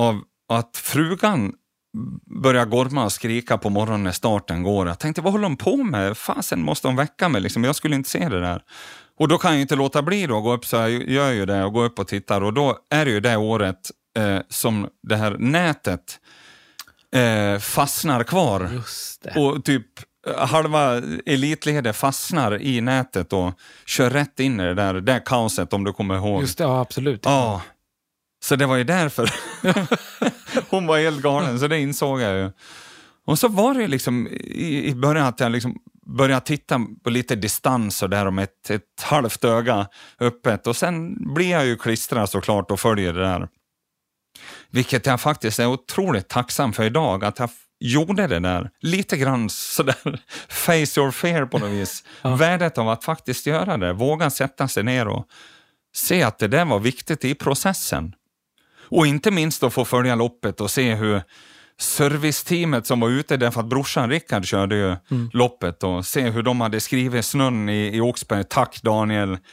av att frugan börjar gorma och skrika på morgonen när starten går. Jag tänkte, vad håller de på med? Fasen måste de väcka mig, liksom. jag skulle inte se det där. Och då kan jag inte låta bli då gå upp, så jag gör ju det och går upp och tittar. Och då är det ju det året eh, som det här nätet eh, fastnar kvar. Och typ halva elitledet fastnar i nätet och kör rätt in i det där, det kaoset om du kommer ihåg. Just det, ja absolut. Ja. Så det var ju därför hon var helt galen, så det insåg jag ju. Och så var det liksom i, i början att jag liksom började titta på lite distans och där om ett, ett halvt öga öppet och sen blir jag ju klistrad såklart och följer det där. Vilket jag faktiskt är otroligt tacksam för idag, att jag gjorde det där. Lite grann sådär face your fear på något vis. Ja. Värdet av att faktiskt göra det, våga sätta sig ner och se att det där var viktigt i processen. Och inte minst att få följa loppet och se hur serviceteamet som var ute, därför att brorsan Rickard körde ju mm. loppet och se hur de hade skrivit snön i, i Oxberg. Tack Daniel.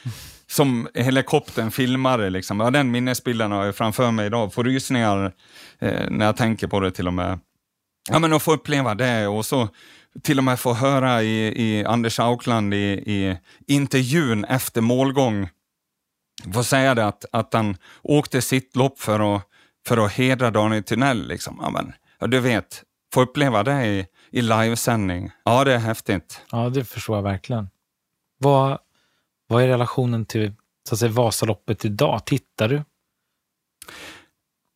Som helikoptern filmade. Liksom. Ja, den minnesbilden har jag framför mig idag. Får rysningar eh, när jag tänker på det till och med. Ja, men att få uppleva det och så till och med få höra i, i Anders Aukland i, i intervjun efter målgång får säga det att, att han åkte sitt lopp för att, för att hedra Daniel Thunell. Liksom. Ja, men, ja, du vet, få uppleva det i, i livesändning. Ja, det är häftigt. Ja, det förstår jag verkligen. Vad, vad är relationen till så att säga, Vasaloppet idag? Tittar du?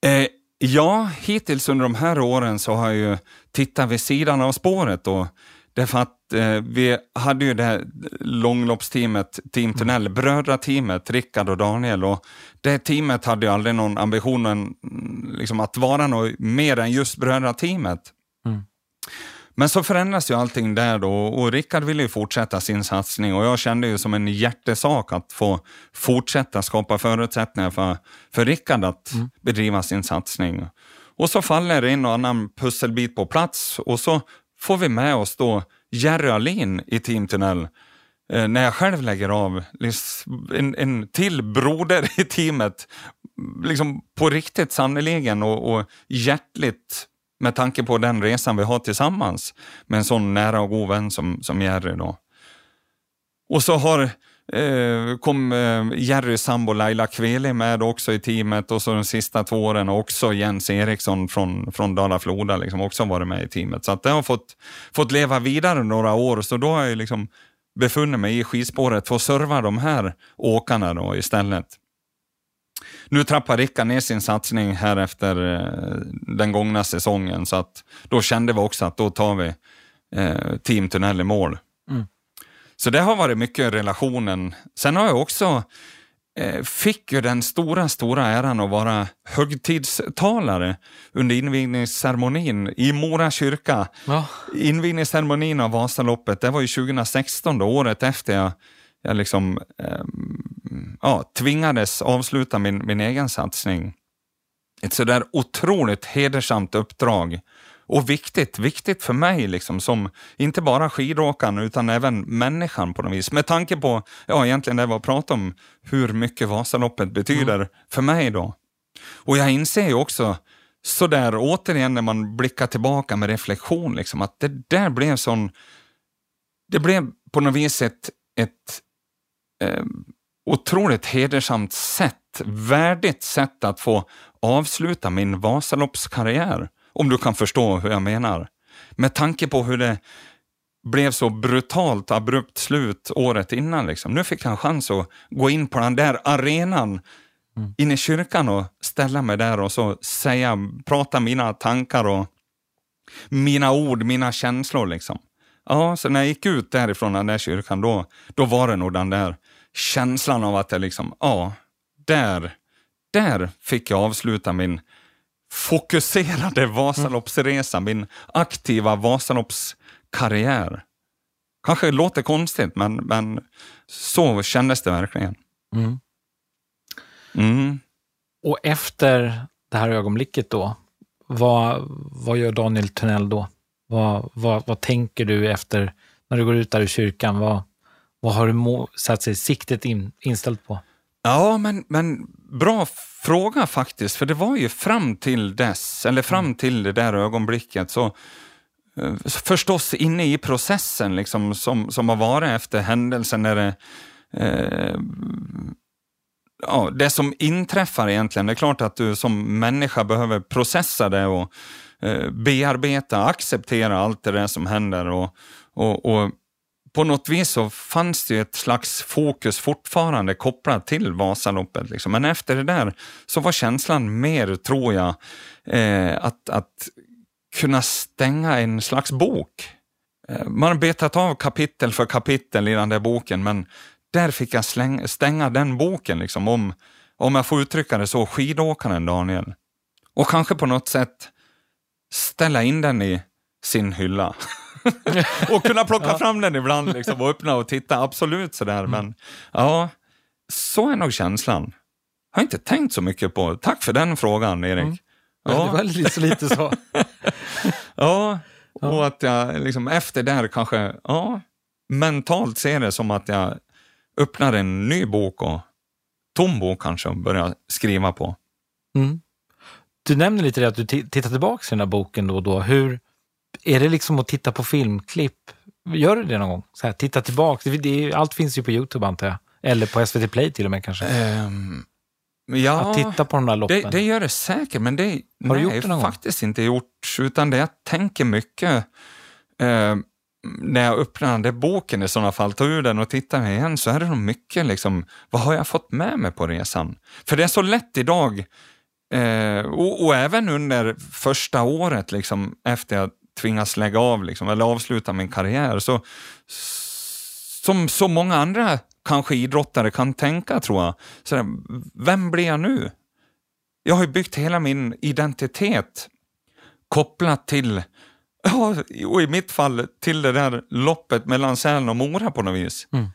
Eh, ja, hittills under de här åren så har jag ju tittat vid sidan av spåret och Därför att eh, vi hade ju det här långloppsteamet, Team Tunnel, mm. brödrateamet, Rickard och Daniel. Och det teamet hade ju aldrig någon ambition mm, liksom, att vara något mer än just brödrateamet. Mm. Men så förändras ju allting där då och Rickard ville ju fortsätta sin satsning och jag kände ju som en hjärtesak att få fortsätta skapa förutsättningar för, för Rickard att mm. bedriva sin satsning. Och så faller en och annan pusselbit på plats och så får vi med oss då Jerry Alin i Team Tunnel eh, när jag själv lägger av. En, en till broder i teamet, liksom på riktigt sannerligen och, och hjärtligt med tanke på den resan vi har tillsammans med en sån nära och god vän som, som Jerry. Då. Och så har eh, kom eh, Jerry sambo Laila Kveli med också i teamet och så de sista två åren också Jens Eriksson från, från Dala-Floda liksom också varit med i teamet. Så att det har fått, fått leva vidare några år, så då har jag liksom befunnit mig i skidspåret för att serva de här åkarna då istället. Nu trappar Rickard ner sin satsning här efter eh, den gångna säsongen, så att då kände vi också att då tar vi eh, Team Tunnel i mål. Mm. Så det har varit mycket relationen. Sen har jag också eh, fick ju den stora, stora äran att vara högtidstalare under invigningsceremonin i Mora kyrka. Ja. Invigningsceremonin av Vasaloppet, det var ju 2016, då, året efter jag, jag liksom, eh, ja, tvingades avsluta min, min egen satsning. Ett sådär otroligt hedersamt uppdrag och viktigt, viktigt för mig, liksom, som inte bara skidåkaren utan även människan på något vis. Med tanke på, ja egentligen det var prat om, hur mycket Vasaloppet betyder mm. för mig då. Och jag inser ju också, sådär återigen när man blickar tillbaka med reflektion, liksom, att det där blev sån... Det blev på något vis ett, ett eh, otroligt hedersamt sätt, värdigt sätt att få avsluta min Vasaloppskarriär. Om du kan förstå hur jag menar. Med tanke på hur det blev så brutalt abrupt slut året innan. Liksom. Nu fick jag en chans att gå in på den där arenan mm. in i kyrkan och ställa mig där och så säga, prata mina tankar och mina ord, mina känslor. Liksom. Ja, så när jag gick ut därifrån den där kyrkan, då, då var det nog den där känslan av att jag liksom, ja, där, där fick jag avsluta min fokuserade Vasaloppsresa, min aktiva Vasaloppskarriär. Kanske låter konstigt, men, men så kändes det verkligen. Mm. Mm. Och efter det här ögonblicket då, vad, vad gör Daniel Tunnell då? Vad, vad, vad tänker du efter, när du går ut där i kyrkan? Vad, vad har du satt sig siktet in, inställt på? Ja, men, men bra fråga faktiskt, för det var ju fram till dess, eller fram mm. till det där ögonblicket, så eh, förstås inne i processen liksom, som, som har varit efter händelsen när det eh, ja, det som inträffar egentligen, det är klart att du som människa behöver processa det och eh, bearbeta, acceptera allt det där som händer och, och, och på något vis så fanns det ett slags fokus fortfarande kopplat till Vasaloppet. Liksom. Men efter det där så var känslan mer, tror jag, eh, att, att kunna stänga en slags bok. Eh, man har betat av kapitel för kapitel i den där boken, men där fick jag släng, stänga den boken, liksom, om, om jag får uttrycka det så, skidåkaren Daniel. Och kanske på något sätt ställa in den i sin hylla. och kunna plocka ja. fram den ibland liksom, och öppna och titta, absolut sådär. Mm. Men ja, så är nog känslan. Har inte tänkt så mycket på. Tack för den frågan, Erik. Mm. Ja. Det var lite, lite så. ja, och att jag liksom efter det här kanske ja, mentalt ser det som att jag öppnar en ny bok och tom bok kanske och börjar skriva på. Mm. Du nämner lite det att du tittar tillbaka i den här boken då och då. Hur, är det liksom att titta på filmklipp? Gör du det någon gång? Så här, titta tillbaka. Det, det, allt finns ju på Youtube antar jag. Eller på SVT Play till och med kanske. Um, ja, att titta på de där loppen. Det, det gör det säkert, men det har nej, du gjort det någon faktiskt gång? inte gjort. Utan det jag tänker mycket uh, när jag öppnar den där boken i sådana fall, tar ur den och tittar igen, så är det nog mycket liksom, vad har jag fått med mig på resan? För det är så lätt idag, eh, och, och, även under första året, liksom, efter jag tvingas lägga av liksom, eller avsluta min karriär. Så, som så många andra kanske idrottare kan tänka tror jag. Så där, vem blir jag nu? Jag har ju byggt hela min identitet kopplat till, och i mitt fall till det där loppet mellan Sälen och Mora på något vis. Mm.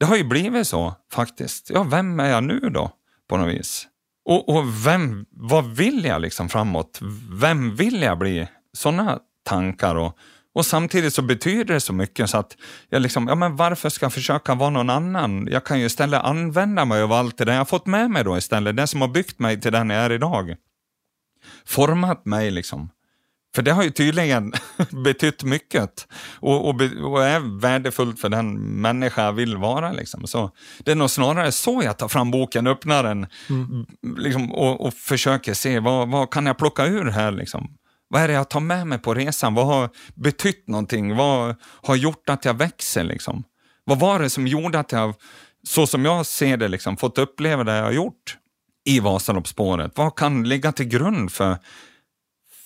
Det har ju blivit så faktiskt. Ja, vem är jag nu då på något vis? Och, och vem, vad vill jag liksom framåt? Vem vill jag bli? Sådana tankar och, och samtidigt så betyder det så mycket så att jag liksom, ja men varför ska jag försöka vara någon annan? Jag kan ju istället använda mig av allt det där jag fått med mig då istället, det som har byggt mig till den jag är idag. Format mig liksom. För det har ju tydligen betytt mycket och, och, och, är värdefullt för den människa jag vill vara. Liksom. Så det är nog snarare så jag tar fram boken, öppnar den mm. liksom, och, och, försöker se vad, vad kan jag plocka ur här. Liksom. Vad är det jag tar med mig på resan? Vad har betytt någonting? Vad har gjort att jag växer? Liksom? Vad var det som gjorde att jag, så som jag ser det, liksom, fått uppleva det jag har gjort i Vasaloppsspåret? Vad kan ligga till grund för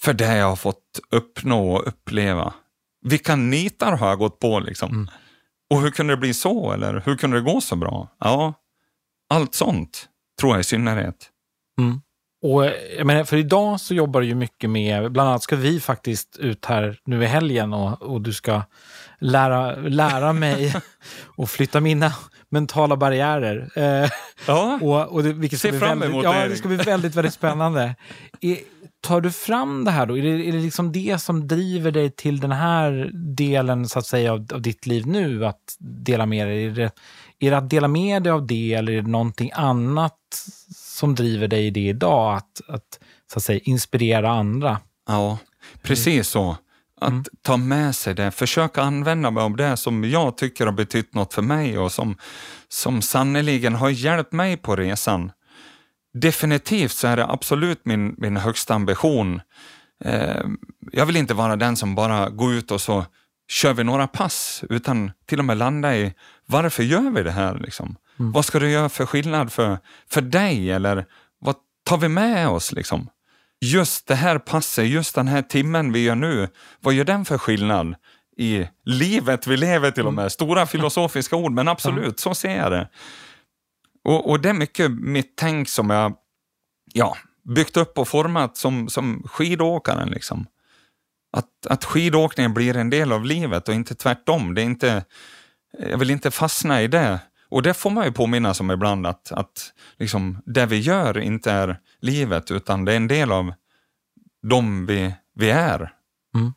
för det jag har fått uppnå och uppleva. Vilka nitar har jag gått på liksom? Mm. Och hur kunde det bli så? Eller hur kunde det gå så bra? Ja, allt sånt tror jag i synnerhet. Mm. Och jag menar, för idag så jobbar du ju mycket med, bland annat ska vi faktiskt ut här nu i helgen och, och du ska lära, lära mig och flytta mina mentala barriärer. Eh, ja, och, och det, vilket se fram emot väldigt, Ja, det ska bli väldigt, väldigt spännande. tar du fram det här då? Är det, är det liksom det som driver dig till den här delen så att säga av, av ditt liv nu, att dela med dig? Är det, är det att dela med dig av det eller är det någonting annat som driver dig i det idag? Att, att, så att säga, inspirera andra? Ja, precis så. Att mm. ta med sig det, försöka använda mig av det som jag tycker har betytt något för mig och som, som sannoliken har hjälpt mig på resan definitivt så är det absolut min, min högsta ambition. Eh, jag vill inte vara den som bara går ut och så kör vi några pass, utan till och med landa i varför gör vi det här? Liksom? Mm. Vad ska det göra för skillnad för, för dig? Eller vad tar vi med oss? Liksom? Just det här passet, just den här timmen vi gör nu, vad gör den för skillnad i livet vi lever till och med? Mm. Stora filosofiska ord, men absolut, så ser jag det. Och, och det är mycket mitt tänk som jag ja, byggt upp och format som, som skidåkaren. Liksom. Att, att skidåkningen blir en del av livet och inte tvärtom. Det är inte, jag vill inte fastna i det. Och det får man ju påminna om ibland, att, att liksom, det vi gör inte är livet, utan det är en del av de vi, vi är. Mm.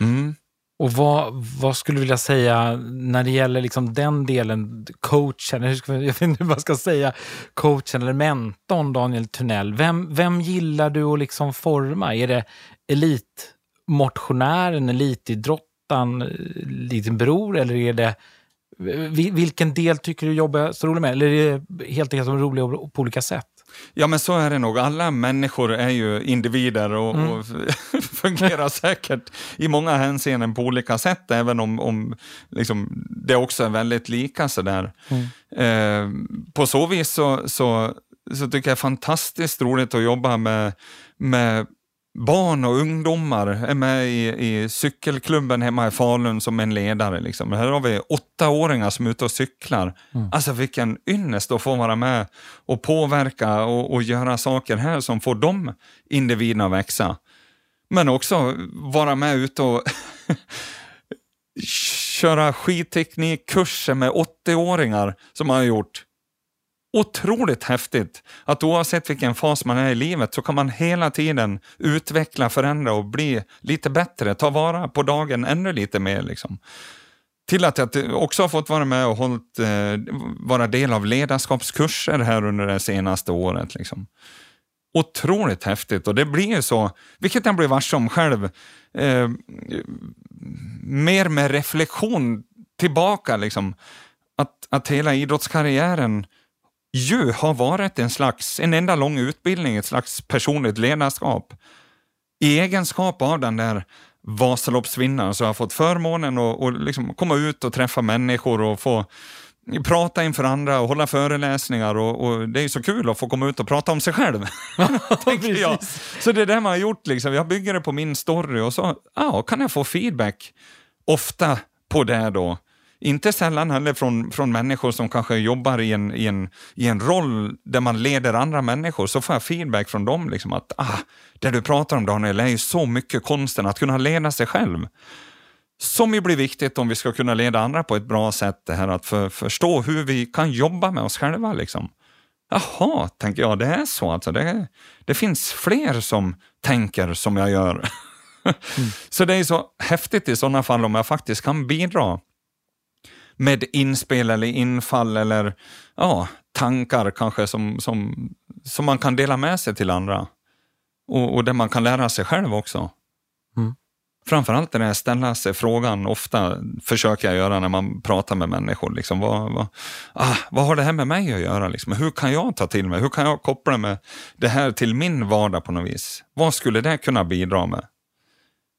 Mm. Och vad, vad skulle du vilja säga när det gäller liksom den delen, coachen, hur ska, jag vet inte vad jag ska säga, coachen eller mentorn Daniel Tunnell. Vem, vem gillar du att liksom forma? Är det elitmotionären, elitidrottaren, liten bror eller är det vilken del tycker du jobbar så roligt med? Eller är det helt enkelt rolig på olika sätt? Ja, men så är det nog. Alla människor är ju individer och, mm. och fungerar säkert i många hänseenden på olika sätt, även om, om liksom, det också är väldigt lika. Sådär. Mm. Eh, på så vis så, så, så tycker jag det är fantastiskt roligt att jobba med, med barn och ungdomar är med i, i cykelklubben hemma i Falun som en ledare. Liksom. Här har vi åttaåringar som är ute och cyklar. Mm. Alltså vilken ynnest att få vara med och påverka och, och göra saker här som får de individerna att växa. Men också vara med ute och köra skidteknikkurser med 80-åringar som man har gjort otroligt häftigt att oavsett vilken fas man är i livet så kan man hela tiden utveckla, förändra och bli lite bättre, ta vara på dagen ännu lite mer. Liksom. Till att jag också har fått vara med och hållit, eh, vara del av ledarskapskurser här under det senaste året. Liksom. Otroligt häftigt och det blir ju så, vilket jag blir varse om själv, eh, mer med reflektion tillbaka. Liksom. Att, att hela idrottskarriären ju har varit en slags, en enda lång utbildning, ett slags personligt ledarskap. I egenskap av den där Vasaloppsvinnaren så har jag fått förmånen att och liksom komma ut och träffa människor och få prata inför andra och hålla föreläsningar och, och, det är så kul att få komma ut och prata om sig själv. tänker jag. Så det är det man har gjort, liksom. jag bygger det på min story och så ja, kan jag få feedback ofta på det då. Inte sällan heller från, från människor som kanske jobbar i en, i, en, i en roll där man leder andra människor, så får jag feedback från dem. Liksom att ah, Det du pratar om Daniel är ju så mycket konsten att kunna leda sig själv. Som ju blir viktigt om vi ska kunna leda andra på ett bra sätt, det här att för, förstå hur vi kan jobba med oss själva. Liksom. Jaha, tänker jag, det är så alltså. Det, det finns fler som tänker som jag gör. mm. Så det är så häftigt i sådana fall om jag faktiskt kan bidra med inspel eller infall eller ja, tankar kanske som, som, som man kan dela med sig till andra. Och, och där man kan lära sig själv också. Mm. Framförallt när jag ställer sig frågan, ofta försöker jag göra när man pratar med människor, liksom, vad, vad, ah, vad har det här med mig att göra? Liksom? Hur kan jag ta till mig? Hur kan jag koppla med det här till min vardag på något vis? Vad skulle det kunna bidra med?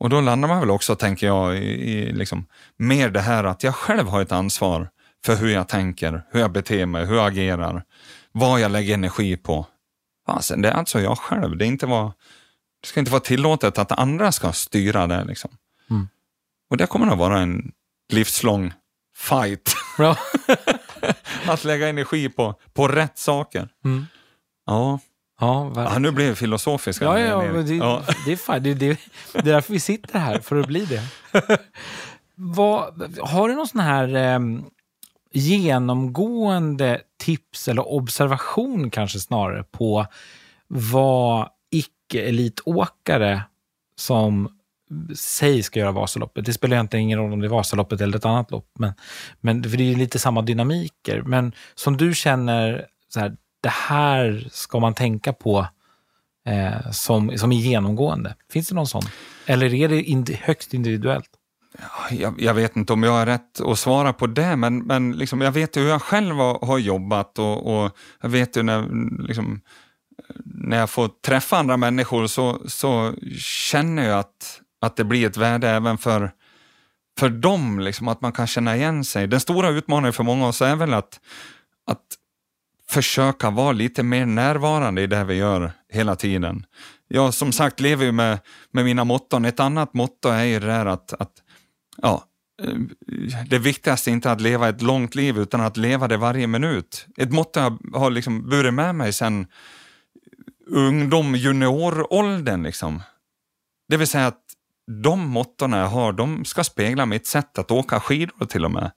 Och då landar man väl också, tänker jag, i, i liksom, mer det här att jag själv har ett ansvar för hur jag tänker, hur jag beter mig, hur jag agerar, vad jag lägger energi på. Fasen, det är alltså jag själv. Det, är inte var, det ska inte vara tillåtet att andra ska styra det. Liksom. Mm. Och det kommer att vara en livslång fight. att lägga energi på, på rätt saker. Mm. Ja. Ja, ja, nu blev det filosofiskt. Ja, ja, det, ja. det är fan, det, det, det är därför vi sitter här, för att bli det. Vad, har du någon sån här eh, genomgående tips eller observation kanske snarare på vad icke-elitåkare som säg ska göra Vasaloppet. Det spelar egentligen ingen roll om det är Vasaloppet eller ett annat lopp, men, men för det är lite samma dynamiker. Men som du känner, så här, det här ska man tänka på eh, som, som är genomgående? Finns det någon sån? Eller är det ind högst individuellt? Jag, jag, vet inte om jag har rätt att svara på det, men, men liksom, jag vet ju hur jag själv har, har jobbat och, och, jag vet ju när, liksom, när jag får träffa andra människor så, så känner jag att, att det blir ett värde även för, för dem, liksom, att man kan känna igen sig. Den stora utmaningen för många av oss är väl att, att försöka vara lite mer närvarande i det vi gör hela tiden. Jag som sagt lever ju med, med mina motton. Ett annat motto är ju det där att, att ja, eh, det viktigaste är inte att leva ett långt liv utan att leva det varje minut. Ett motto jag har liksom burit med mig sedan ungdom, junioråldern. Liksom. Det vill säga att de mottona jag har, de ska spegla mitt sätt att åka skidor till och med.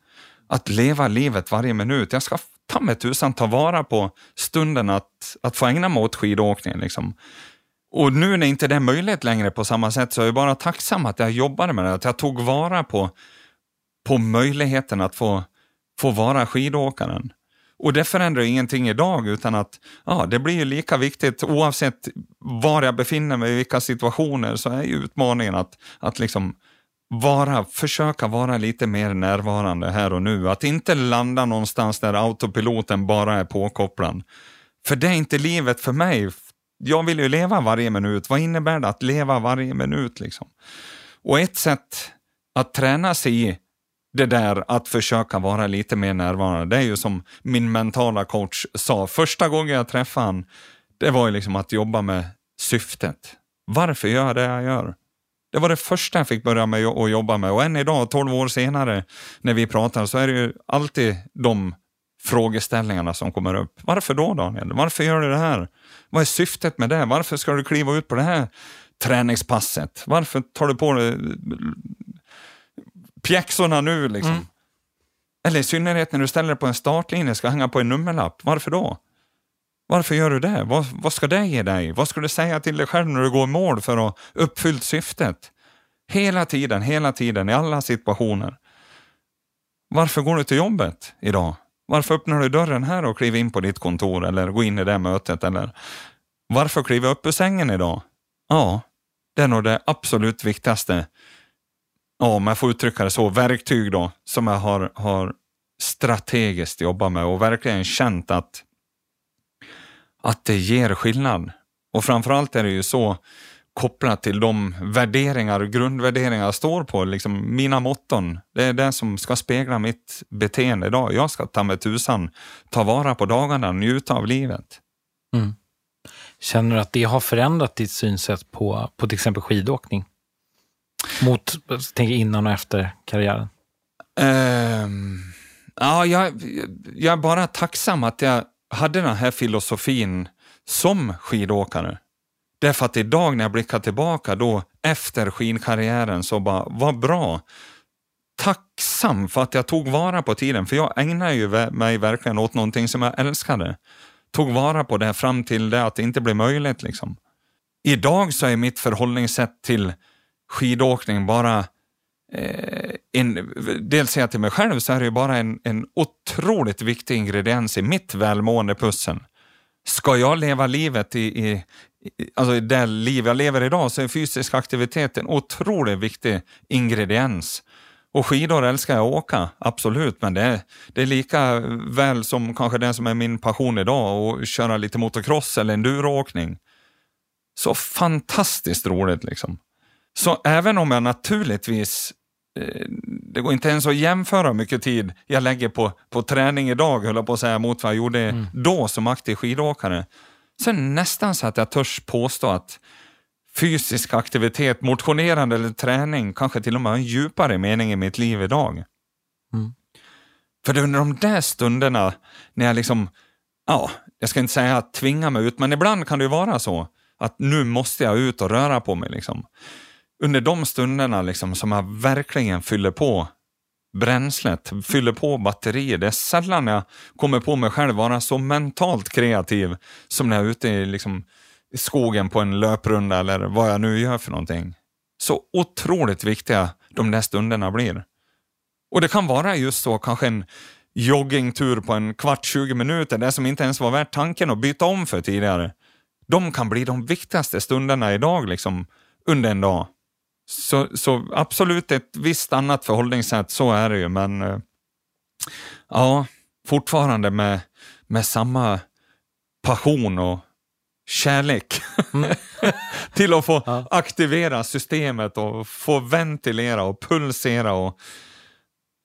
Att leva livet varje minut. Jag ska ta mig tusan ta vara på stunden att, att få ägna mig åt skidåkning. Liksom. Och nu när inte det är möjligt längre på samma sätt så är jag bara tacksam att jag jobbade med det, att jag tog vara på, på möjligheten att få, få vara skidåkaren. Och det förändrar ingenting idag utan att ja, det blir ju lika viktigt oavsett var jag befinner mig, i vilka situationer, så är ju utmaningen att, att liksom vara, försöka vara lite mer närvarande här och nu. Att inte landa någonstans där autopiloten bara är påkopplad. För det är inte livet för mig. Jag vill ju leva varje minut. Vad innebär det att leva varje minut? Liksom? Och ett sätt att träna sig i det där att försöka vara lite mer närvarande, det är ju som min mentala coach sa första gången jag träffade honom, det var ju liksom att jobba med syftet. Varför gör jag det jag gör? Det var det första jag fick börja med att jobba med och än idag, 12 år senare, när vi pratar så är det ju alltid de frågeställningarna som kommer upp. Varför då Daniel? Varför gör du det här? Vad är syftet med det? Varför ska du kliva ut på det här träningspasset? Varför tar du på dig pjäxorna nu liksom? Mm. Eller i synnerhet när du ställer dig på en startlinje och ska hänga på en nummerlapp. Varför då? Varför gör du det? Vad, vad ska det ge dig? Vad ska du säga till dig själv när du går i mål för att ha uppfyllt syftet? Hela tiden, hela tiden, i alla situationer. Varför går du till jobbet idag? Varför öppnar du dörren här och kliver in på ditt kontor eller går in i det mötet? Eller varför kliver upp ur sängen idag? Ja, det är nog det absolut viktigaste, ja, om jag får uttrycka det så, verktyg då, som jag har, har strategiskt jobbat med och verkligen känt att att det ger skillnad. Och framförallt är det ju så kopplat till de värderingar och grundvärderingar jag står på, liksom mina motton. Det är det som ska spegla mitt beteende idag. Jag ska ta med tusan ta vara på dagarna och njuta av livet. Mm. Känner du att det har förändrat ditt synsätt på, på till exempel skidåkning? Mot, tänk innan och efter karriären. Um, ja, jag, jag är bara tacksam att jag hade den här filosofin som skidåkare. Därför att idag när jag blickar tillbaka då efter skidkarriären så bara, vad bra. Tacksam för att jag tog vara på tiden, för jag ägnade ju mig verkligen åt någonting som jag älskade. Tog vara på det fram till det att det inte blev möjligt. Liksom. Idag så är mitt förhållningssätt till skidåkning bara Eh, en, dels ser jag till mig själv så är det bara en, en otroligt viktig ingrediens i mitt välmående pussel. Ska jag leva livet i, i, alltså i det liv jag lever idag så är fysisk aktivitet en otroligt viktig ingrediens. Och skidor älskar jag att åka, absolut, men det är, det är lika väl som kanske det som är min passion idag, att köra lite motocross eller enduroåkning. Så fantastiskt roligt liksom. Så även om jag naturligtvis det går inte ens att jämföra hur mycket tid jag lägger på, på träning idag, höll jag på att säga, mot vad jag gjorde mm. då som aktiv skidåkare. Så det nästan så att jag törs påstå att fysisk aktivitet, motionerande eller träning kanske till och med har en djupare mening i mitt liv idag. Mm. För det är under de där stunderna när jag liksom, ja, jag ska inte säga att tvinga mig ut, men ibland kan det ju vara så att nu måste jag ut och röra på mig. Liksom under de stunderna liksom, som jag verkligen fyller på bränslet, fyller på batterier. Det är sällan jag kommer på mig själv vara så mentalt kreativ som när jag är ute i, liksom, skogen på en löprunda eller vad jag nu gör för någonting. Så otroligt viktiga de där stunderna blir. Och det kan vara just så, kanske en joggingtur på en kvart, 20 minuter, det som inte ens var värt tanken att byta om för tidigare. De kan bli de viktigaste stunderna idag, liksom, under en dag. Så, så absolut ett visst annat förhållningssätt, så är det ju, men eh, ja, fortfarande med, med samma passion och kärlek mm. till att få ja. aktivera systemet och få ventilera och pulsera och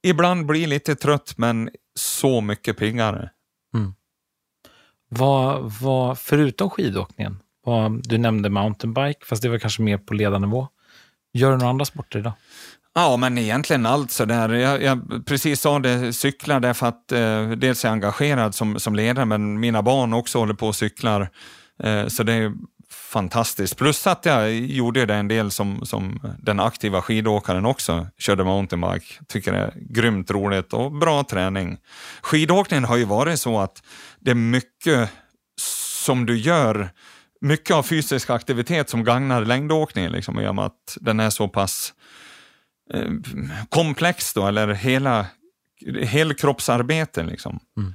ibland bli lite trött men så mycket piggare. Mm. Vad, vad, förutom skidåkningen, vad, du nämnde mountainbike, fast det var kanske mer på ledarnivå. Gör du några andra sporter idag? Ja, men egentligen allt sådär. Jag, jag precis sa det, cyklar därför att eh, dels är jag engagerad som, som ledare, men mina barn också håller på och cyklar. Eh, så det är fantastiskt. Plus att jag gjorde det en del som, som den aktiva skidåkaren också, körde mountainbike. Tycker det är grymt roligt och bra träning. Skidåkningen har ju varit så att det är mycket som du gör mycket av fysisk aktivitet som gagnar längdåkningen, liksom, i och med att den är så pass eh, komplex, då, eller hela helkroppsarbete. Liksom. Mm.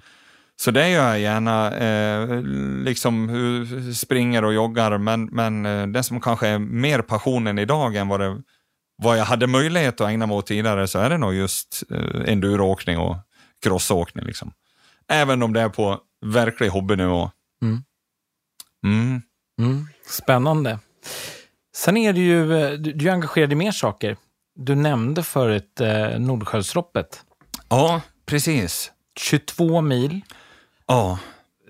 Så det gör jag gärna, eh, liksom springer och joggar, men, men eh, det som kanske är mer passionen idag än vad, det, vad jag hade möjlighet att ägna mig åt tidigare, så är det nog just eh, enduroåkning och crossåkning. Liksom. Även om det är på verklig hobbynivå. Mm. Mm. Mm, spännande. Sen är du ju, du, är engagerad i mer saker. Du nämnde förut eh, Nordsjöloppet. Ja, precis. 22 mil. Ja.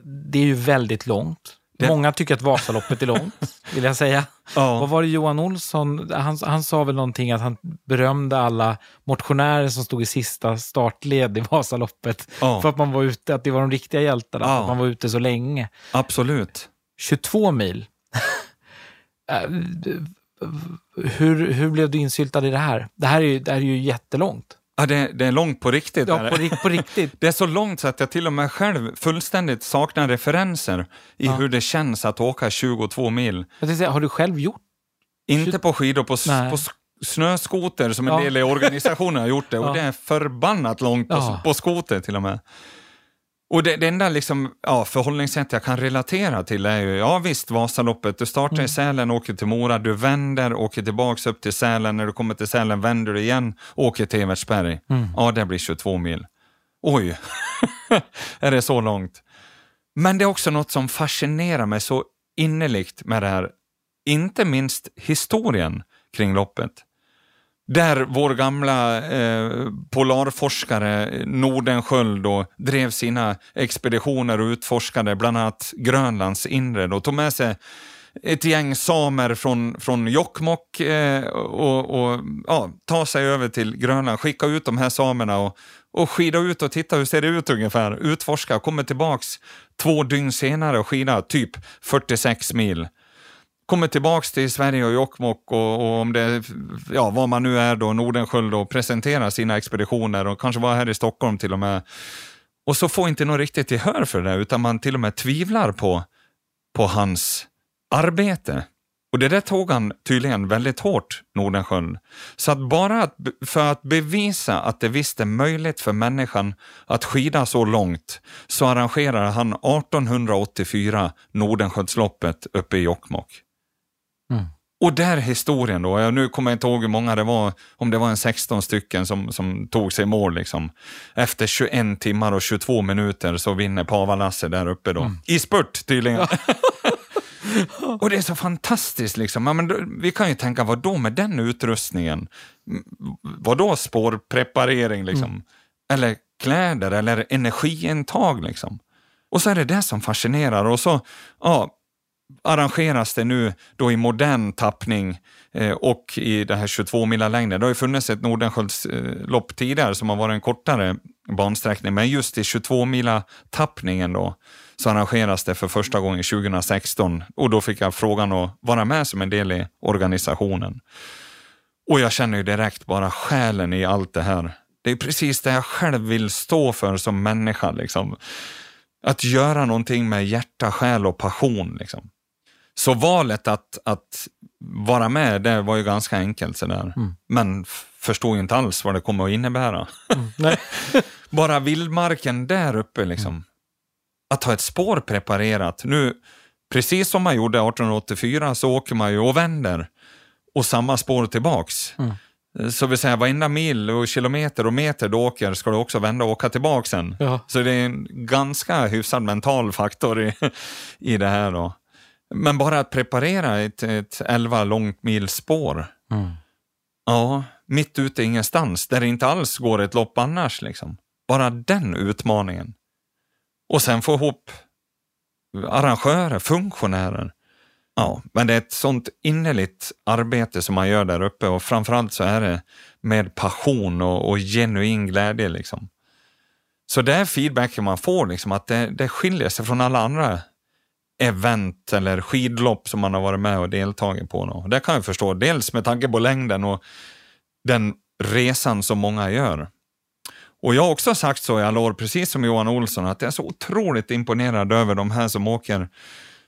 Det är ju väldigt långt. Det... Många tycker att Vasaloppet är långt, vill jag säga. Ja. Vad var det Johan Olsson, han, han sa väl någonting att han berömde alla motionärer som stod i sista startled i Vasaloppet. Ja. För att man var ute, att det var de riktiga hjältarna, ja. att man var ute så länge. Absolut. 22 mil. Äh, hur, hur blev du insyltad i det här? Det här är ju, det här är ju jättelångt. Ja, det, det är långt på riktigt. Ja, på, på, riktigt. det är så långt så att jag till och med själv fullständigt saknar referenser i ja. hur det känns att åka 22 mil. Säga, har du själv gjort? Inte på skidor, på, på snöskoter som en ja. del i organisationen har gjort det. Och det är förbannat långt på, på skoter till och med. Och det, det enda liksom, ja, förhållningssätt jag kan relatera till är ju, ja visst, Vasaloppet, du startar mm. i Sälen, åker till Mora, du vänder, åker tillbaks upp till Sälen, när du kommer till Sälen vänder du igen, åker till Evertsberg. Mm. Ja, det blir 22 mil. Oj, är det så långt? Men det är också något som fascinerar mig så innerligt med det här inte minst historien kring loppet. Där vår gamla eh, polarforskare Nordenskjöld då, drev sina expeditioner och utforskade bland annat Grönlands inre och tog med sig ett gäng samer från, från Jokkmokk eh, och, och ja, ta sig över till Grönland, skicka ut de här samerna och, och skida ut och titta hur ser det ut ungefär, utforska, kommer tillbaks två dygn senare och skida typ 46 mil kommer tillbaks till Sverige och Jokkmokk och, och, om det, ja var man nu är då, Nordenskjöld och presenterar sina expeditioner och kanske var här i Stockholm till och med. Och så får inte någon riktigt gehör för det utan man till och med tvivlar på, på hans arbete. Och det där tog han tydligen väldigt hårt, Nordenskjöld. Så att bara att, för att bevisa att det visst är möjligt för människan att skida så långt så arrangerar han 1884 Nordenskjöldsloppet uppe i Jokkmokk. Mm. Och där historien då, nu kommer jag inte ihåg hur många det var, om det var en 16 stycken som, som tog sig i mål. Liksom. Efter 21 timmar och 22 minuter så vinner Pava-Lasse där uppe då. Mm. I spurt tydligen. Och det är så fantastiskt liksom. Ja, men då, vi kan ju tänka, vad då med den utrustningen? Vad då spårpreparering liksom? Mm. Eller kläder eller energiintag liksom? Och så är det det som fascinerar och så, ja, arrangeras det nu då i modern tappning eh, och i det här 22 mila längden. Det har ju funnits ett Nordenskiöldslopp eh, tidigare som har varit en kortare bansträckning, men just i 22 mila tappningen då så arrangeras det för första gången 2016 och då fick jag frågan att vara med som en del i organisationen. Och jag känner ju direkt bara själen i allt det här. Det är precis det jag själv vill stå för som människa. Liksom. Att göra någonting med hjärta, själ och passion. Liksom. Så valet att, att vara med, det var ju ganska enkelt sådär. Mm. Men förstod inte alls vad det kommer att innebära. Mm. Bara vildmarken där uppe liksom. Mm. Att ha ett spår preparerat. Nu, precis som man gjorde 1884 så åker man ju och vänder och samma spår tillbaks. Mm. Så vill säga varenda mil och kilometer och meter du åker ska du också vända och åka tillbaka sen. Ja. Så det är en ganska hyfsad mental faktor i, i det här. Då. Men bara att preparera ett, ett 11 långt mil spår. Mm. Ja, mitt ute ingenstans, där det inte alls går ett lopp annars. Liksom. Bara den utmaningen. Och sen få ihop arrangörer, funktionärer. Ja, men det är ett sånt innerligt arbete som man gör där uppe och framförallt så är det med passion och, och genuin glädje. Liksom. Så det är feedbacken man får, liksom, att det, det skiljer sig från alla andra event eller skidlopp som man har varit med och deltagit på. Det kan jag förstå, dels med tanke på längden och den resan som många gör. Och jag har också sagt så i alla år, precis som Johan Olsson, att jag är så otroligt imponerad över de här som åker,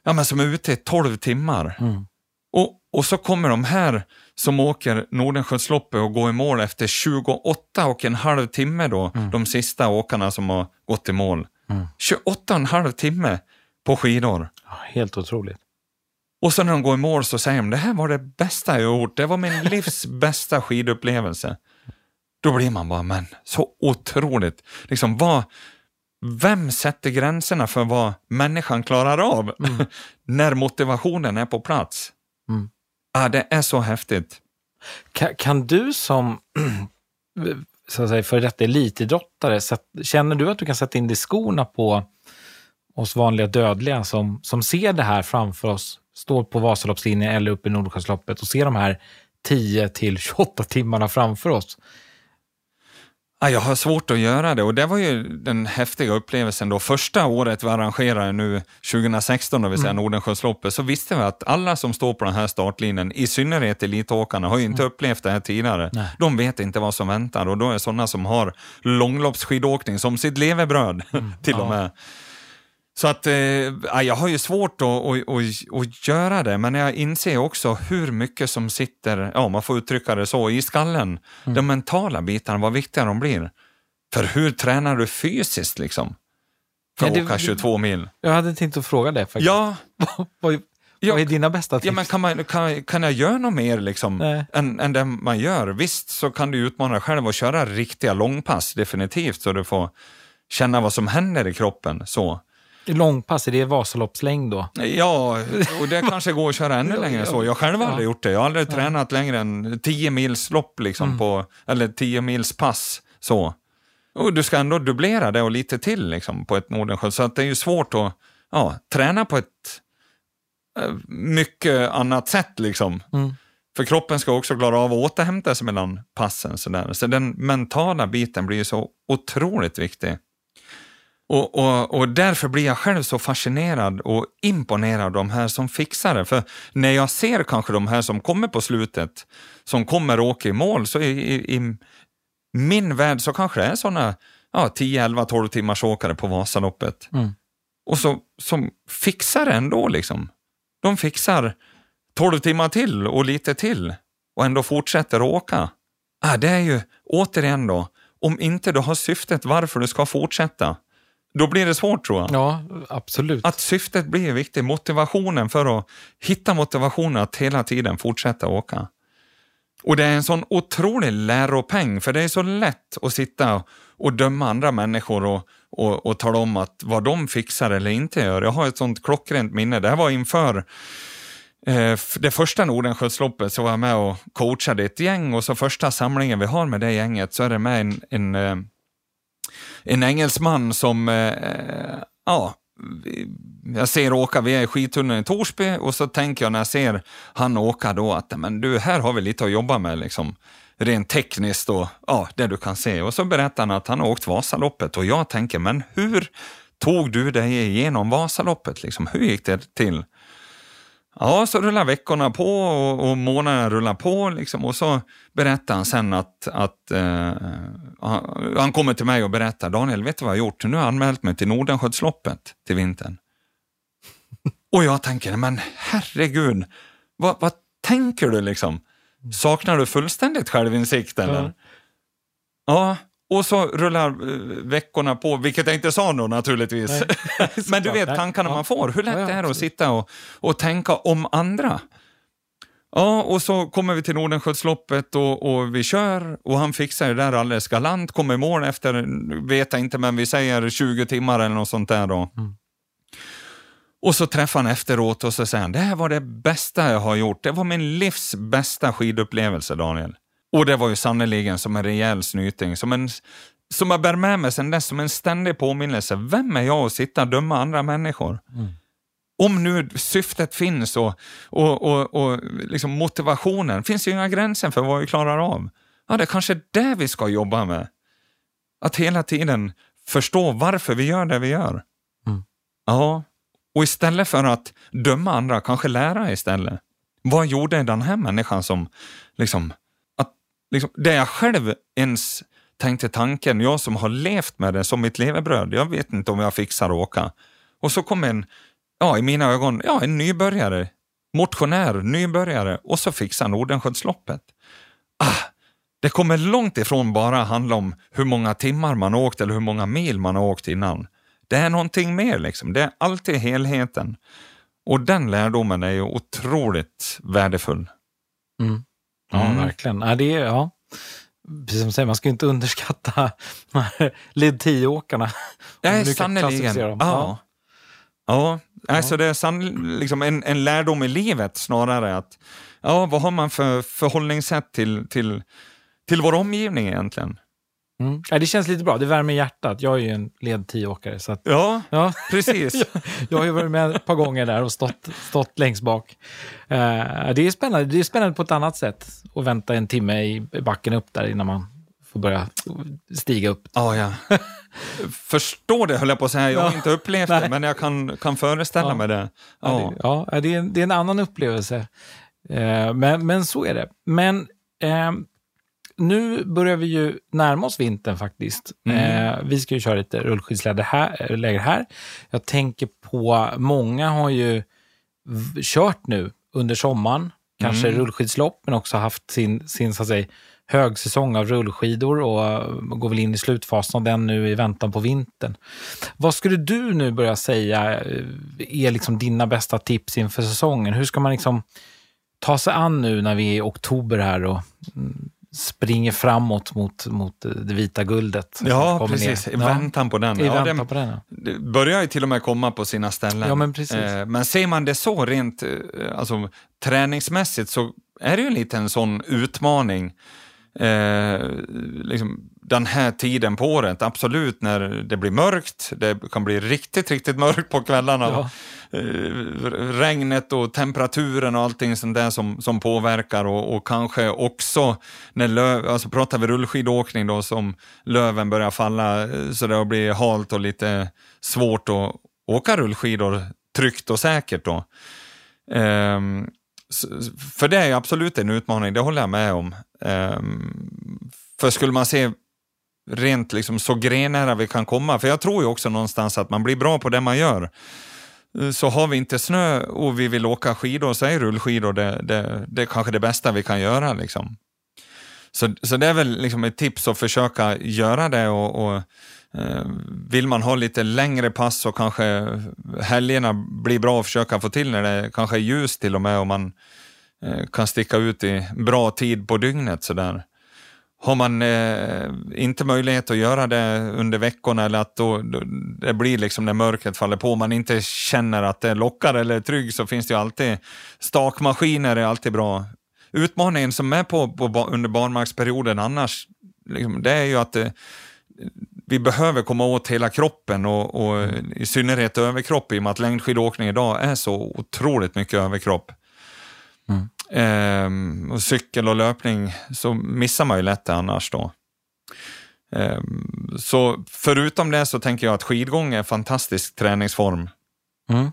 ja men som är ute i 12 timmar. Mm. Och, och så kommer de här som åker Nordenskiöldsloppet och går i mål efter 28 och en halv timme då, mm. de sista åkarna som har gått i mål. Mm. 28 och en halv timme på skidor. Helt otroligt. Och sen när de går i mål så säger de, det här var det bästa jag gjort, det var min livs bästa skidupplevelse. Då blir man bara, men så otroligt. Liksom, vad, vem sätter gränserna för vad människan klarar av mm. när motivationen är på plats? Mm. Ja, det är så häftigt. Kan, kan du som så att säga, för detta elitidrottare, känner du att du kan sätta in dig skorna på oss vanliga dödliga som, som ser det här framför oss, står på Vasaloppslinjen eller uppe i Nordsjöloppet och ser de här 10 till 28 timmarna framför oss. jag har svårt att göra det och det var ju den häftiga upplevelsen då. Första året vi arrangerade nu 2016, det vill säga mm. Nordenskiöldsloppet, så visste vi att alla som står på den här startlinjen, i synnerhet elitåkarna, har ju inte mm. upplevt det här tidigare. Nej. De vet inte vad som väntar och då är sådana som har långloppsskidåkning som sitt levebröd mm. till ja. och med. Så att eh, jag har ju svårt att, att, att, att, göra det, men jag inser också hur mycket som sitter, ja man får uttrycka det så, i skallen. Mm. De mentala bitarna, vad viktiga de blir. För hur tränar du fysiskt liksom? För att åka 22 mil. Jag hade tänkt att fråga det faktiskt. Ja. vad, vad är dina bästa tips? Ja, men kan, man, kan, kan jag göra något mer liksom, än, än det man gör? Visst så kan du utmana dig själv och köra riktiga långpass, definitivt, så du får känna vad som händer i kroppen. så. Långpass, är det Vasaloppslängd då? Ja, och det kanske går att köra ännu längre än så. Jag själv har aldrig gjort det. Jag har aldrig tränat längre än 10 mils lopp, liksom, Mm. på, eller 10 mils pass. Så. Och du ska ändå dubblera det och lite till liksom, på ett Nordenskiöld. Så att det är ju svårt att ja, träna på ett eh, mycket annat sätt. Liksom. Mm. För kroppen ska också klara av att återhämta sig mellan passen. Så, där. så den mentala biten blir ju så otroligt viktig. Och, och, och därför blir jag själv så fascinerad och imponerad av de här som fixar det. För när jag ser kanske de här som kommer på slutet, som kommer åka i mål, så i, i, i min värld så kanske det är sådana ja, 10, 11, 12 timmars åkare på Vasaloppet. Mm. Och så, som fixar det ändå liksom. De fixar 12 timmar till och lite till och ändå fortsätter åka. Ah, det är ju återigen då, om inte du har syftet varför du ska fortsätta, då blir det svårt tror jag. Ja, absolut. Att syftet blir viktigt, motivationen för att hitta motivationen att hela tiden fortsätta åka. Och det är en sån otrolig läropeng, för det är så lätt att sitta och döma andra människor och, och, och tala om att vad de fixar eller inte gör. Jag har ett sånt klockrent minne. Det här var inför eh, det första Nordenskiöldsloppet så var jag med och coachade ett gäng och så första samlingen vi har med det gänget så är det med en, en, eh, en engelsman som, eh, eh ja, jag ser åka, vi är i skidtunneln i Torsby och så tänker jag när jag ser han åka då att men du, här har vi lite att jobba med liksom rent tekniskt och ja, det du kan se. Och så berättar han att han har åkt Vasaloppet och jag tänker, men hur tog du dig igenom Vasaloppet? Liksom? Hur gick det till? Ja, så rullar veckorna på och, och månaderna rullar på liksom, och så berättar han sen att, att eh, han, han kommer till mig och berättar, Daniel, vet du vad jag har gjort? Nu har jag anmält mig till Nordenskiöldsloppet till vintern. och jag tänker, men herregud, vad, vad tänker du liksom? Saknar du fullständigt självinsikt eller? Ja. Ja, och så rullar eh, veckorna på, vilket jag inte sa då naturligtvis. Nej. Men du vet tankarna Ja. man får, hur lätt Ja, det är att sitta och, och tänka om andra. Ja, och så kommer vi till Nordenskiöldsloppet och, och vi kör och han fixar det där alldeles galant, kommer i mål efter, vet jag inte, men vi säger 20 timmar eller något sånt där då. Mm. Och så träffar han efteråt och så säger han, det här var det bästa jag har gjort. Det var min livs bästa skidupplevelse, Daniel. Och det var ju sannerligen som en rejäl snyting, som, en, som jag bär med mig sedan dess, som en ständig påminnelse. Vem är jag att sitta och döma andra människor? Mm. Om nu syftet finns och, och, och, och liksom motivationen, finns ju inga gränser för vad vi klarar av. Ja, det är kanske det vi ska jobba med. Att hela tiden förstå varför vi gör det vi gör. Mm. Ja, och istället för att döma andra, kanske lära istället. Vad gjorde den här människan som, liksom, att, liksom, det jag själv ens tänkte tanken, jag som har levt med det som mitt levebröd, jag vet inte om jag fixar att åka. Och så kom en, ja i mina ögon, ja en nybörjare, motionär, nybörjare och så fixar Nordenskiöldsloppet. Ah, det kommer långt ifrån bara handla om hur många timmar man har åkt eller hur många mil man har åkt innan. Det är någonting mer liksom. Det är alltid helheten. Och den lärdomen är ju otroligt värdefull. Mm. Ja, Mm. verkligen. Ja, det är, ja. Precis som du säger, man ska inte underskatta led 10-åkarna. Om Nej, sannerligen. dem. Ja. Ja, alltså det är liksom en, en lärdom i livet snarare. att ja, Vad har man för förhållningssätt till, till, till vår omgivning egentligen? Mm. Ja, det känns lite bra, det värmer hjärtat. Jag är ju en led 10-åkare. Så att, Ja, ja, precis. jag har ju varit med ett par gånger där och stått, stått längst bak. Eh, det, är spännande. det är spännande på ett annat sätt att vänta en timme i backen upp där innan man får börja stiga upp. Ja, ja. Förstår det höll jag på att säga. Jag har Ja. inte upplevt Nej. det, men jag kan, kan föreställa Ja. mig det. Ja, Ja. det, det, är en, det är en annan upplevelse. Eh, men, men så är det. Men eh, nu börjar vi ju närma oss vintern faktiskt. Mm. Eh, vi ska ju köra lite rullskidsläger här, läger här. Jag tänker på, många har ju kört nu under sommaren, kanske Mm. rullskidslopp, men också haft sin, sin så att säga, högsäsong av rullskidor och eh, går väl in i slutfasen av den nu i väntan på vintern. Vad skulle du nu börja säga eh, är liksom dina bästa tips inför säsongen? Hur ska man liksom ta sig an nu när vi är i oktober här och mm, springer framåt mot, mot det vita guldet. Ja, precis. Ner. I väntan på den. I ja, väntan det, på den, ja. det börjar ju till och med komma på sina ställen. Ja, men, precis. Eh, men ser man det så rent eh, alltså, träningsmässigt så är det ju en liten sån utmaning. Eh, liksom, den här tiden på året, absolut när det blir mörkt, det kan bli riktigt, riktigt mörkt på kvällarna. Ja. Eh, regnet och temperaturen och allting sånt där som, som påverkar och, och kanske också när löv, alltså pratar vi rullskidåkning då som löven börjar falla eh, så det blir halt och lite svårt att åka rullskidor tryggt och säkert då. Um, för det är absolut en utmaning, det håller jag med om. Um, för skulle man se rent liksom så grenära vi kan komma, för jag tror ju också någonstans att man blir bra på det man gör. Eh, så har vi inte snö och vi vill åka skidor så är rullskidor det, det, det är kanske det bästa vi kan göra. Liksom. Så, så det är väl liksom ett tips att försöka göra det och, och Eh, vill man ha lite längre pass så kanske helgerna blir bra att försöka få till när det kanske är ljust till och med och man eh, kan sticka ut i bra tid på dygnet. Sådär. Har man eh, inte möjlighet att göra det under veckorna eller att då, då, det blir liksom när mörkret faller på, man inte känner att det lockar eller är trygg så finns det ju alltid stakmaskiner är alltid bra. Utmaningen som är på, på under barmarksperioden annars, liksom, det är ju att eh, vi behöver komma åt hela kroppen och, och i synnerhet överkropp i och med att längdskidåkning idag är så otroligt mycket överkropp. Mm. Ehm, och cykel och löpning så missar man ju lätt det annars då. Ehm, så förutom det så tänker jag att skidgång är en fantastisk träningsform. Mm.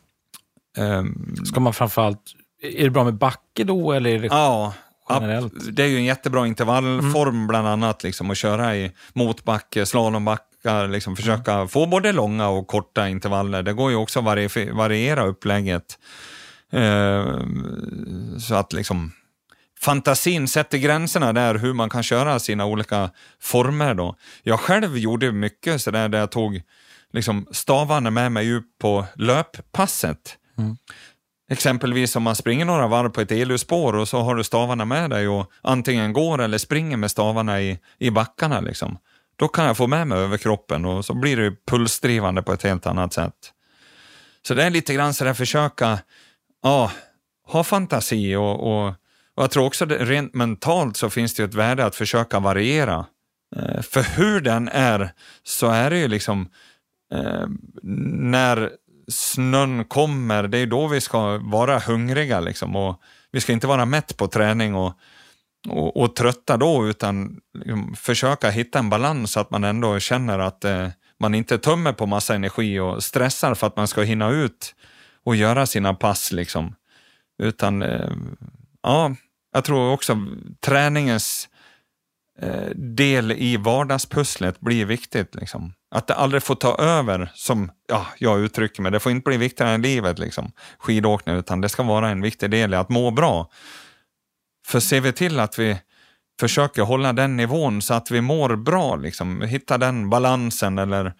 Ehm, Ska man framförallt, är det bra med backe då eller det ja, generellt? Det är ju en jättebra intervallform mm. bland annat, liksom, att köra i motbacke, slalombackar, liksom, försöka mm. få både långa och korta intervaller. Det går ju också att variera upplägget. Eh, så att liksom fantasin sätter gränserna där hur man kan köra sina olika former. Då. Jag själv gjorde mycket sådär där jag tog liksom, stavarna med mig ut på löppasset. Mm. Exempelvis om man springer några varv på ett eluspår och så har du stavarna med dig och antingen går eller springer med stavarna i, i backarna. Liksom. Då kan jag få med mig över kroppen och så blir det pulsdrivande på ett helt annat sätt. Så det är lite grann sådär försöka ja, ha fantasi och, och, och jag tror också det, rent mentalt så finns det ett värde att försöka variera. Eh, för hur den är så är det ju liksom eh, när snön kommer, det är då vi ska vara hungriga liksom och vi ska inte vara mätt på träning och, och, och trötta då utan liksom, försöka hitta en balans så att man ändå känner att eh, man inte tömmer på massa energi och stressar för att man ska hinna ut och göra sina pass. Liksom. Utan, eh, ja, jag tror också träningens eh, del i vardagspusslet blir viktigt. Liksom. Att det aldrig får ta över, som ja, jag uttrycker mig. Det får inte bli viktigare än livet, liksom, skidåkning, utan det ska vara en viktig del i att må bra. För ser vi till att vi försöker hålla den nivån så att vi mår bra, liksom, hitta den balansen eller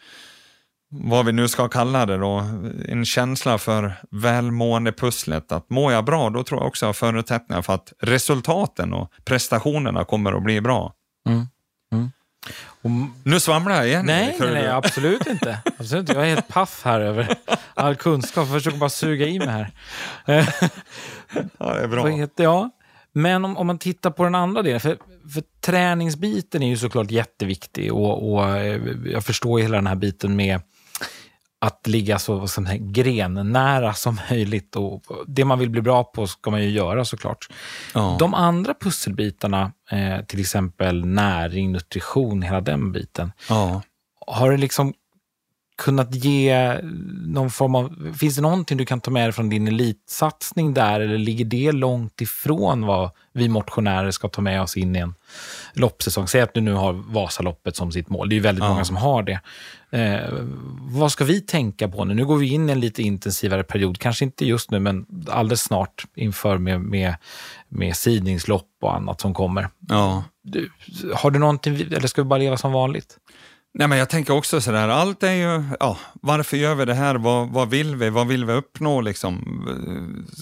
vad vi nu ska kalla det då, en känsla för välmående-pusslet. Att mår jag bra, då tror jag också jag har förutsättningar för att resultaten och prestationerna kommer att bli bra. Mm. Nu svamlar jag igen. Nej, nej, nej, absolut inte. absolut Jag är helt paff här över all kunskap. Jag försöker bara suga i mig här. ja, det är bra. Ja, men om, om, man tittar på den andra delen, för, för träningsbiten är ju såklart jätteviktig och, och eh, jag förstår hela den här biten med att ligga så som här, grennära som möjligt. Och det man vill bli bra på ska man ju göra såklart. Ja. De andra pusselbitarna, eh, till exempel näring, nutrition, hela den biten. Ja. Har det liksom kunnat ge någon form av... Finns det någonting du kan ta med dig från din elitsatsning där eller ligger det långt ifrån vad vi motionärer ska ta med oss in i en loppsäsong? Säg att du nu har Vasaloppet som sitt mål. Det är väldigt ja. många som har det. Eh, vad ska vi tänka på nu? Nu går vi in i en lite intensivare period. Kanske inte just nu, men alldeles snart inför med, med, med sidningslopp och annat som kommer. Ja. Du, har du någonting, eller ska vi bara leva som vanligt? Nej, men jag tänker också sådär, allt är ju, ja, varför gör vi det här? Vad, vad vill vi? Vad vill vi uppnå liksom?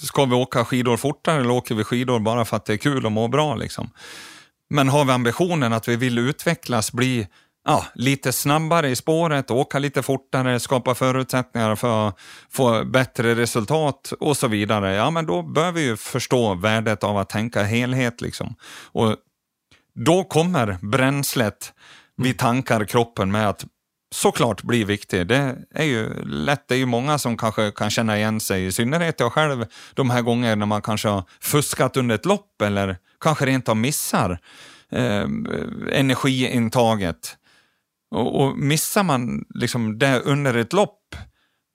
Ska vi åka skidor fortare eller åker vi skidor bara för att det är kul och må bra liksom? Men har vi ambitionen att vi vill utvecklas, bli ja, lite snabbare i spåret, åka lite fortare, skapa förutsättningar för att få bättre resultat och så vidare, ja men då bör vi ju förstå värdet av att tänka helhet. Liksom. Och då kommer bränslet vi tankar kroppen med att såklart bli viktig. Det är ju lätt, det är ju många som kanske kan känna igen sig, i synnerhet jag själv, de här gångerna när man kanske har fuskat under ett lopp eller kanske rent av missar eh, energiintaget. Och, och missar man liksom det under ett lopp,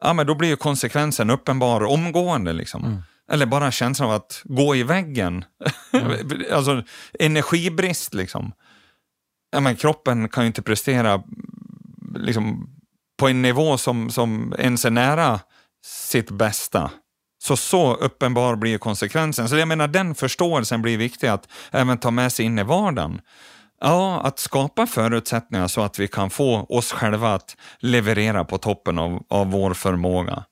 ja men då blir ju konsekvensen uppenbar omgående. Liksom. Mm. Eller bara känslan av att gå i väggen. Mm. alltså energibrist liksom. Ja, men kroppen kan ju inte prestera liksom, på en nivå som, som ens är nära sitt bästa. Så så uppenbar blir konsekvensen. Så jag menar den förståelsen blir viktig att även ta med sig in i vardagen. Ja, att skapa förutsättningar så att vi kan få oss själva att leverera på toppen av, av vår förmåga.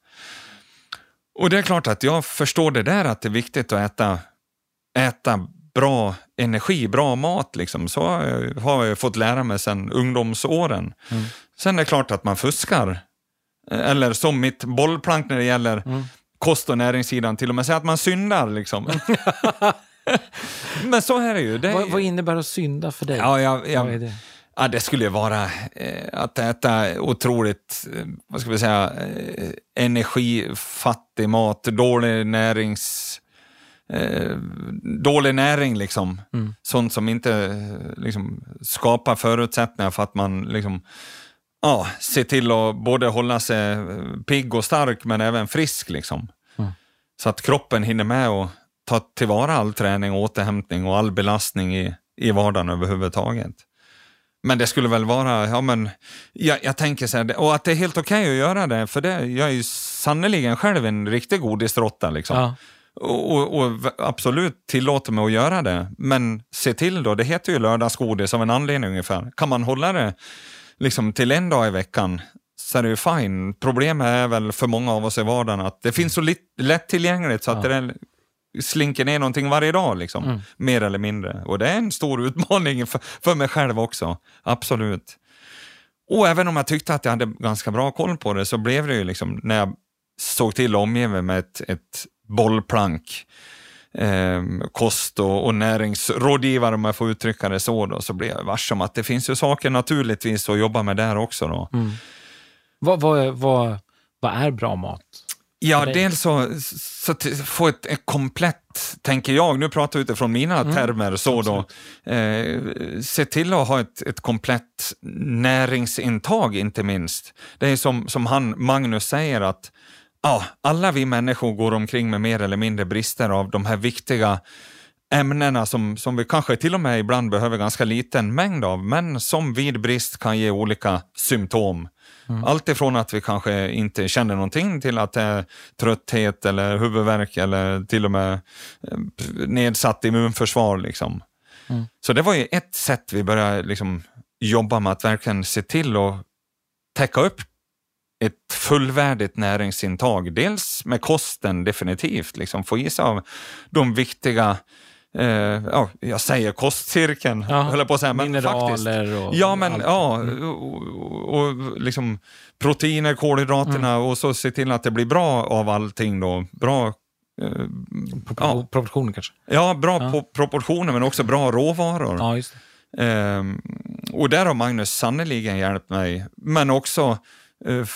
Och det är klart att jag förstår det där att det är viktigt att äta, äta bra energi, bra mat. Liksom. Så har jag fått lära mig sedan ungdomsåren. Mm. Sen är det klart att man fuskar. Eller som mitt bollplank när det gäller mm. kost och näringssidan, till och med säga att man syndar. Liksom. Men så är det ju. Det är... Vad, vad, innebär att synda för dig? Ja, jag, jag, det? Ja, det skulle vara eh, att äta otroligt, eh, vad ska vi säga, eh, energifattig mat, dålig närings... Eh, dålig näring liksom. Mm. Sånt som inte eh, liksom, skapar förutsättningar för att man liksom, ja, ser till att både hålla sig eh, pigg och stark men även frisk. Liksom. Mm. Så att kroppen hinner med och ta tillvara all träning, återhämtning och all belastning i, i vardagen överhuvudtaget. Men det skulle väl vara, ja men, jag, jag tänker så här, och att det är helt okej okay att göra det, för det, jag är ju sannerligen själv en riktig godisråtta liksom. Ja. Och, och, absolut tillåter mig att göra det, men se till då, det heter ju lördagsgodis av en anledning ungefär. Kan man hålla det liksom till en dag i veckan så är det ju fine. Problemet är väl för många av oss i vardagen att det finns så lättillgängligt så att ja. det slinker ner någonting varje dag, liksom, mm. mer eller mindre. Och det är en stor utmaning för, för mig själv också, absolut. Och även om jag tyckte att jag hade ganska bra koll på det så blev det ju liksom, när jag såg till att omge mig med ett, ett bollplank, eh, kost och, och näringsrådgivare om jag får uttrycka det så, då, så blev jag varse om att det finns ju saker naturligtvis att jobba med där också. Då. Mm. Vad, vad, vad, vad är bra mat? Ja, dels så, så få ett, ett, komplett, tänker jag, nu pratar jag utifrån mina mm. termer, så då, eh, se till att ha ett, ett komplett näringsintag inte minst. Det är som, som han, Magnus säger att ja, alla vi människor går omkring med mer eller mindre brister av de här viktiga ämnena som, som vi kanske till och med ibland behöver ganska liten mängd av, men som vid brist kan ge olika symptom. Mm. Allt ifrån att vi kanske inte känner någonting till att det är trötthet eller huvudvärk eller till och med eh, nedsatt immunförsvar. Liksom. Mm. Så det var ju ett sätt vi började liksom jobba med att verkligen se till att täcka upp ett fullvärdigt näringsintag. Dels med kosten definitivt, liksom få i sig av de viktiga eh, ja, jag säger kostcirkeln, ja, höll på att säga. Men mineraler faktiskt, och Ja, men allt. ja, mm. och, och, liksom proteiner, kolhydraterna mm. och så se till att det blir bra av allting då. Bra eh, ja. proportioner kanske? Ja, bra ja. proportioner men också bra råvaror. Ja, just eh, och där har Magnus sannoliken hjälpt mig, men också Eh,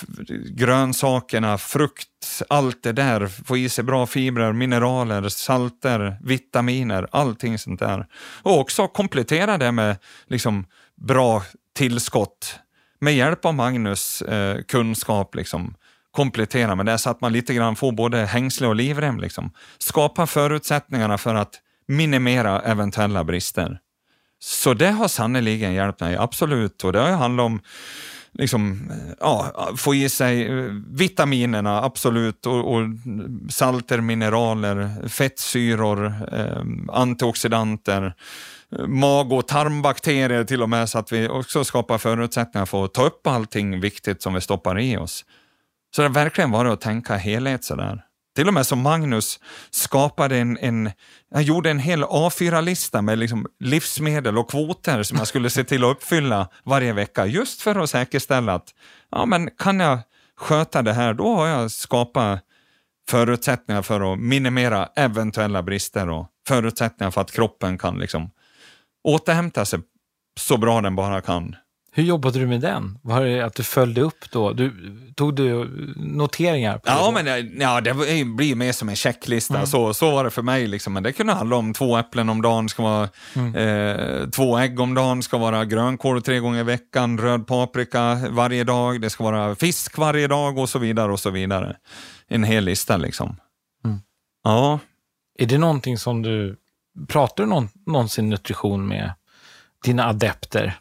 grönsakerna, frukt, allt det där, få i sig bra fibrer, mineraler, salter, vitaminer, allting sånt där. Och också komplettera det med liksom bra tillskott med hjälp av Magnus eh, kunskap. Liksom komplettera med det så att man lite grann får både hängsle och livrem. Liksom. Skapa förutsättningarna för att minimera eventuella brister. Så det har sannerligen hjälpt mig, absolut. Och det har handlat om liksom, eh, ja, få i sig eh, vitaminerna, absolut, och, och salter, mineraler, fettsyror, eh, antioxidanter, eh, mag och tarmbakterier till och med, så att vi också skapar förutsättningar för att ta upp allting viktigt som vi stoppar i oss. Så det har verkligen varit att tänka helhet sådär till och med som Magnus skapade en, en han gjorde en hel A4-lista med liksom livsmedel och kvoter som jag skulle se till att uppfylla varje vecka, just för att säkerställa att ja, men kan jag sköta det här, då har jag skapat förutsättningar för att minimera eventuella brister och förutsättningar för att kroppen kan liksom återhämta sig så bra den bara kan. Hur jobbade du med den? Var det att du följde upp då? Du, tog du noteringar? På ja, det? men ja, det blir mer som en checklista. Mm. Så, så var det för mig. Liksom. Men det kunde handla om två äpplen om dagen, ska vara, mm. eh, två ägg om dagen, ska vara grönkål tre gånger i veckan, röd paprika varje dag, det ska vara fisk varje dag och så vidare. och så vidare. En hel lista liksom. Mm. Ja. Är det någonting som du, pratar du någon, någonsin nutrition med dina adepter?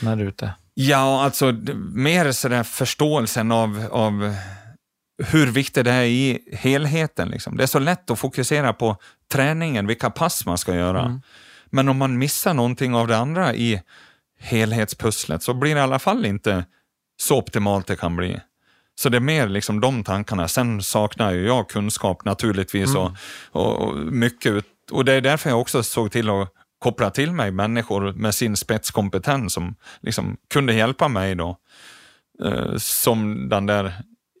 När du är ute? Ja, alltså mer sådär förståelsen av, av hur viktigt det är i helheten. Liksom. Det är så lätt att fokusera på träningen, vilka pass man ska göra. Mm. Men om man missar någonting av det andra i helhetspusslet så blir det i alla fall inte så optimalt det kan bli. Så det är mer liksom de tankarna. Sen saknar ju jag kunskap naturligtvis mm. och, och, och, mycket. Och det är därför jag också såg till att koppla till mig människor med sin spetskompetens som liksom kunde hjälpa mig då. Eh, som den där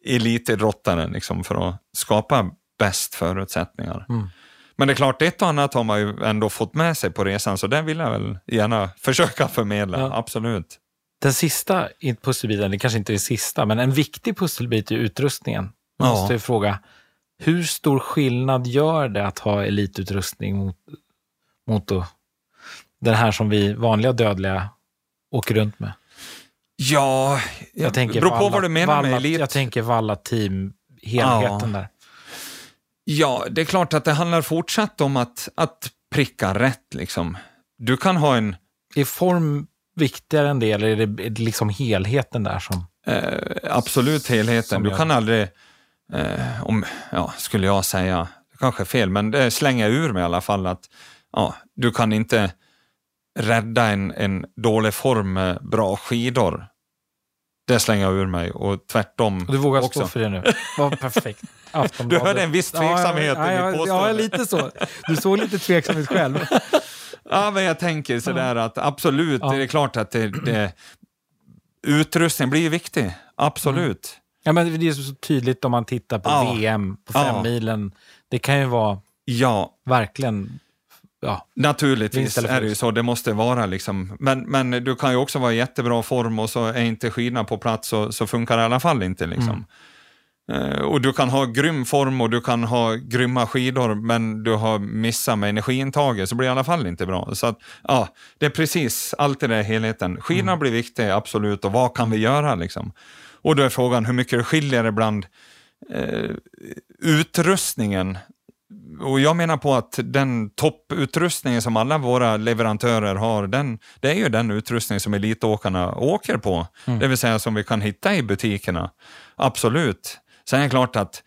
elitidrottaren liksom, för att skapa bäst förutsättningar. Mm. Men det är klart, ett och annat har man ju ändå fått med sig på resan, så det vill jag väl gärna försöka förmedla, ja. absolut. Den sista pusselbiten, det kanske inte är den sista, men en viktig pusselbit är utrustningen. Man ja. måste ju fråga, hur stor skillnad gör det att ha elitutrustning mot, mot den här som vi vanliga dödliga åker runt med? Ja, jag tänker beror på vad du menar Valla, med elit. Jag tänker Valla team, helheten ja. där. Ja, det är klart att det handlar fortsatt om att, att pricka rätt. Liksom. Du kan ha en... Är form viktigare än det, eller är det liksom helheten där som... Eh, absolut helheten. Som du kan aldrig, eh, om, ja, skulle jag säga, kanske fel, men det slänger ur mig i alla fall att ja, du kan inte rädda en, en dålig form med bra skidor. Det slänger jag ur mig och tvärtom. Du vågar också. stå för det nu. Vad perfekt. Du hörde en viss tveksamhet ja, ja, i mitt Ja, lite så. Du såg lite tveksam ut själv. ja, men jag tänker sådär att absolut, ja. det är klart att det, det, utrustning blir viktig. Absolut. Mm. Ja, men det är så tydligt om man tittar på ja. VM, på femmilen. Det kan ju vara ja. verkligen ja, Naturligtvis är det ju så, det måste vara liksom. Men, men du kan ju också vara i jättebra form och så är inte skidorna på plats så, så funkar det i alla fall inte. Liksom. Mm. Uh, och du kan ha grym form och du kan ha grymma skidor men du har missat med energiintaget så blir det i alla fall inte bra. Så att, ja, det är precis allt i den helheten. Skidorna mm. blir viktiga, absolut, och vad kan vi göra liksom? Och då är frågan hur mycket det skiljer ibland uh, utrustningen och jag menar på att den topputrustningen som alla våra leverantörer har, den, det är ju den utrustning som elitåkarna åker på. Mm. Det vill säga som vi kan hitta i butikerna. Absolut. Sen är det klart att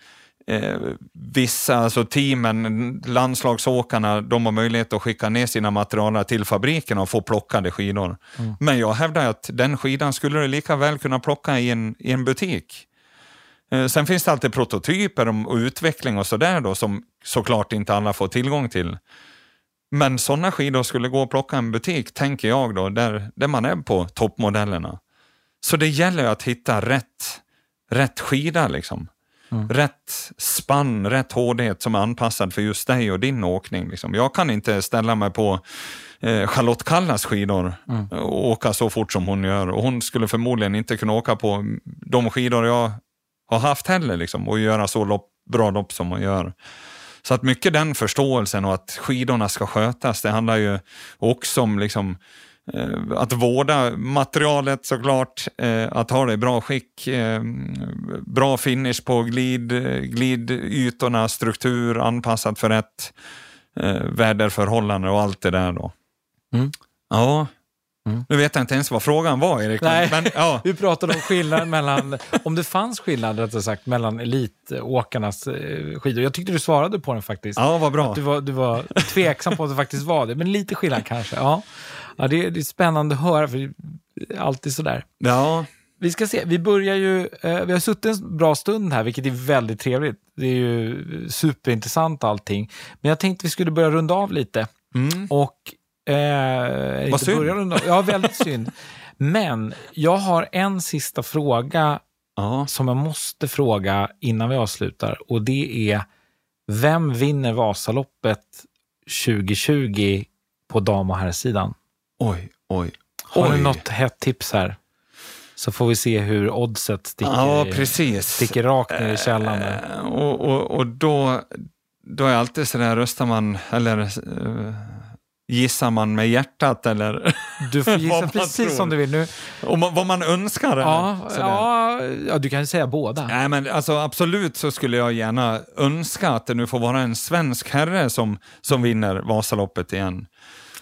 eh, vissa, alltså teamen, landslagsåkarna, de har möjlighet att skicka ner sina materialer till fabriken och få plockade skidor. Mm. Men jag hävdar att den skidan skulle du lika väl kunna plocka i en, i en butik. Eh, sen finns det alltid prototyper och utveckling och sådär då som såklart inte alla får tillgång till. Men sådana skidor skulle gå att plocka i en butik, tänker jag då, där, där man är på toppmodellerna. Så det gäller att hitta rätt, rätt skida liksom. Mm. Rätt spann, rätt hårdhet som är anpassad för just dig och din åkning. Liksom. Jag kan inte ställa mig på eh, Charlotte Kallas skidor mm. och åka så fort som hon gör. Och hon skulle förmodligen inte kunna åka på de skidor jag har haft heller liksom, och göra så lopp, bra lopp som hon gör. Så att mycket den förståelsen och att skidorna ska skötas, det handlar ju också om liksom, eh, att vårda materialet såklart, eh, att ha det i bra skick, eh, bra finish på glid, glidytorna, struktur anpassat för rätt väderförhållanden och allt det där då. Mm. Ja, Mm. Nu vet jag inte ens vad frågan var, Erik. Nej, men, ja. vi pratade om skillnaden mellan, om det fanns skillnad rättare sagt, mellan elitåkarnas eh, skidor. Jag tyckte du svarade på den faktiskt. Ja, vad bra. du, var, du var tveksam på att det faktiskt var det, men lite skillnad kanske. Ja, ja det, det är spännande att höra, för det är alltid sådär. Ja. vi ska se. Vi börjar ju, eh, vi har suttit en bra stund här, vilket är väldigt trevligt. Det är ju superintressant allting. Men jag tänkte vi skulle börja runda av lite. Mm. Och... Eh, Vad synd. Ja, väldigt synd. Men jag har en sista fråga Ja. som jag måste fråga innan vi avslutar. Och det är, vem vinner Vasaloppet 2020 på dam och herrsidan? Oj, oj. Har Oj. du något hett tips här? Så får vi se hur oddset sticker, Ja, precis. sticker rakt ner i källan. där. Eh, Och, och, och då, då är alltid sådär, röstar man, eller eh, gissar man med hjärtat eller Du får gissa precis tror. som du vill nu. och man, vad man önskar. Ja, ja, ja, du kan ju säga båda. Nej, men alltså, absolut så skulle jag gärna önska att det nu får vara en svensk herre som, som vinner Vasaloppet igen.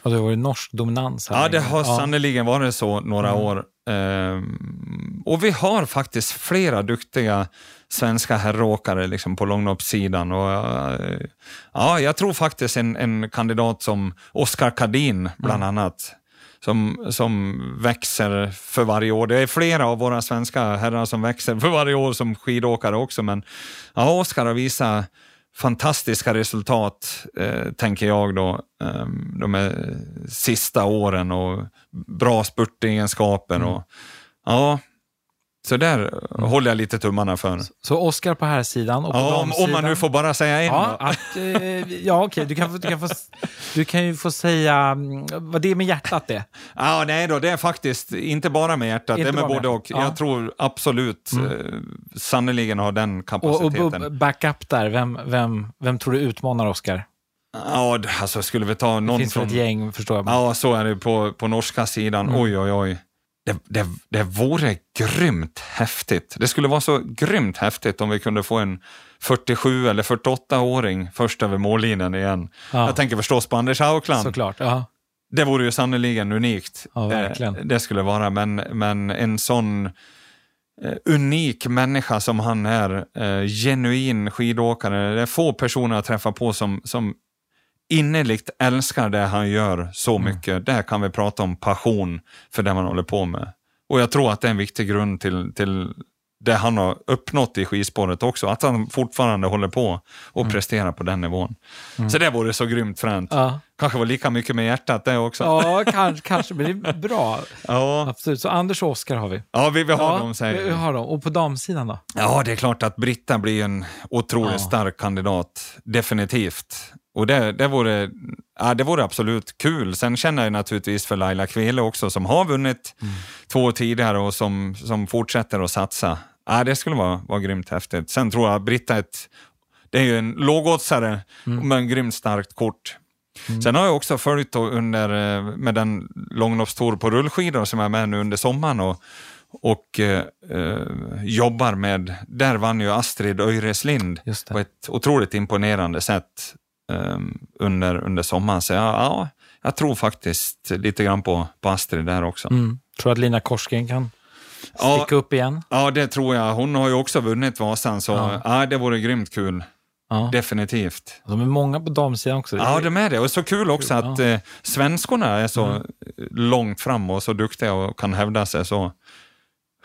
Och det var ju norsk dominans. här Ja, det har sannerligen varit så några Mm. år. Ehm, och vi har faktiskt flera duktiga svenska herråkare liksom, på långloppssidan. Och, eh, ja, jag tror faktiskt en, en kandidat som Oskar Kadin, bland Mm. annat, som, som växer för varje år. Det är flera av våra svenska herrar som växer för varje år som skidåkare också, men ja, Oskar har visat fantastiska resultat, eh, tänker jag då, eh, de här sista åren och bra spurtegenskaper. Mm. Och, ja, så där håller jag lite tummarna för. Så Oscar på här sidan och på Ja, om, om man nu får bara säga en. Ja, att, eh, ja okej. Du, kan, du, kan få, du kan ju få säga mm, vad det är med hjärtat det. Ja, nej då, det är faktiskt inte bara med hjärtat, Inte det är med bara med både och. Ja. Jag tror absolut, mm. eh, sannerligen har den Och, och kapaciteten. bu- backup där, vem, vem, vem tror du utmanar Oscar? ja, alltså skulle vi ta Det någon finns väl från... ett gäng, förstår jag. Ja, så är det på, på norska sidan. Mm. Oj, oj, oj. Det, det, det vore grymt häftigt. Det skulle vara så grymt häftigt om vi kunde få en 47 eller 48-åring först över mållinjen igen. Ja. Jag tänker förstås på Anders Haukland. Såklart. Ja. Det vore ju sannerligen unikt. Ja, verkligen. Eh, Det skulle vara, men, men en sån eh, unik människa som han är, eh, genuin skidåkare. Det är få personer jag träffar på som, som innerligt älskar det han gör så Mm. mycket. Där kan vi prata om passion för det man håller på med. Och jag tror att det är en viktig grund till, till det han har uppnått i skidspåret också. Att han fortfarande håller på och presterar på den nivån. Så det vore så grymt fränt. Mm. Ja. Kanske var lika mycket med hjärtat det också. Ja, kanske, kanske, men det är bra. Ja, Absolut. Så Anders och Oskar har vi. ja vi, vi har ja, dem säger vi. har dem. Och på damsidan då? Ja, det är klart att Britta blir en otroligt Ja. stark kandidat. Definitivt. Och det, det, vore, ja, det vore absolut kul. Sen känner jag naturligtvis för Laila Kvele också, som har vunnit Mm. två tidigare och som, som fortsätter att satsa. Ja, det skulle vara, vara grymt häftigt. Sen tror jag Britta ett, det är ju en lågoddsare, Mm. men grymt starkt kort. Sen har jag också följt under, eh, med den långloppstour på rullskidor som jag är med nu under sommaren och, och eh, eh, jobbar med, där vann ju Astrid det. på ett otroligt imponerande sätt under, under sommaren. Så ja, ja, jag tror faktiskt lite grann på, på Astrid där också. Mm. Tror att Lina Korsgren kan Ja. sticka upp igen? Ja, det tror jag. Hon har ju också vunnit Vasan, så Ja. ja. det vore grymt kul. Ja. Definitivt. De är många på damsidan också. Ja, de är det. Och så kul också att eh, svenskorna är så Mm. långt fram och så duktiga och kan hävda sig så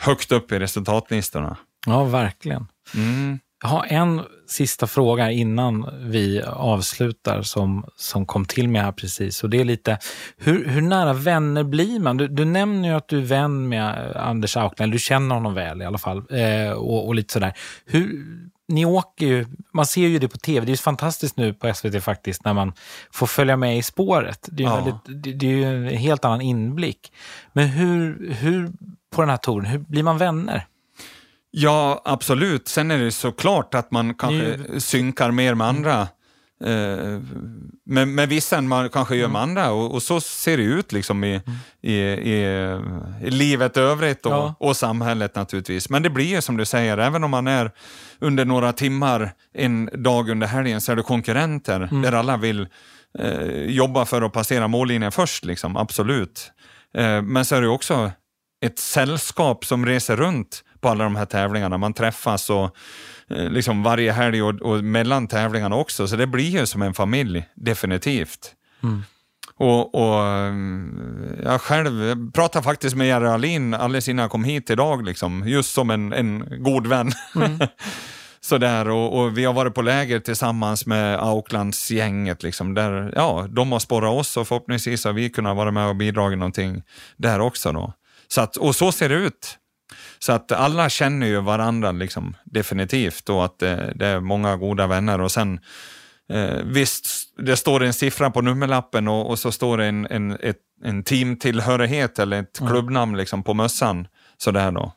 högt upp i resultatlistorna. ja, verkligen. Mm. Jag har en sista fråga innan vi avslutar som, som kom till mig här precis. Och det är lite, hur, hur nära vänner blir man? Du, du nämner ju att du är vän med Anders Aukland, du känner honom väl i alla fall. Eh, och, och lite sådär. Hur, ni åker ju, man ser ju det på tv, det är ju fantastiskt nu på SVT faktiskt när man får följa med i spåret. Det är ju, Ja. väldigt, det, det är ju en helt annan inblick. Men hur, hur på den här touren, hur blir man vänner? Ja, absolut. Sen är det såklart att man kanske Nu- synkar mer med andra. Eh, med, med vissa än man kanske gör med andra. Och, och så ser det ut liksom i, i, i, i livet övrigt och, Ja. och samhället naturligtvis. Men det blir ju som du säger, även om man är under några timmar en dag under helgen så är det konkurrenter där alla vill eh, jobba för att passera mållinjen först. Liksom. Absolut. Eh, men så är det också ett sällskap som reser runt på alla de här tävlingarna. Man träffas och eh, liksom varje helg och, och mellan tävlingarna också. Så det blir ju som en familj, definitivt. Mm. Och, och mm, jag själv pratade faktiskt med Jerry Alin alldeles innan jag kom hit idag, liksom, just som en, en god vän. Mm. Sådär, och, och, vi har varit på läger tillsammans med Aucklands-gänget. Liksom, där, ja, de har sporrat oss och förhoppningsvis har vi kunnat vara med och bidragit någonting där också. Då. Så att, och så ser det ut. Så att alla känner ju varandra liksom, definitivt och att det, det är många goda vänner. Och sen eh, visst, det står en siffra på nummerlappen och, och så står det en, en, ett, en teamtillhörighet eller ett mm. klubbnamn liksom, på mössan. Sådär då.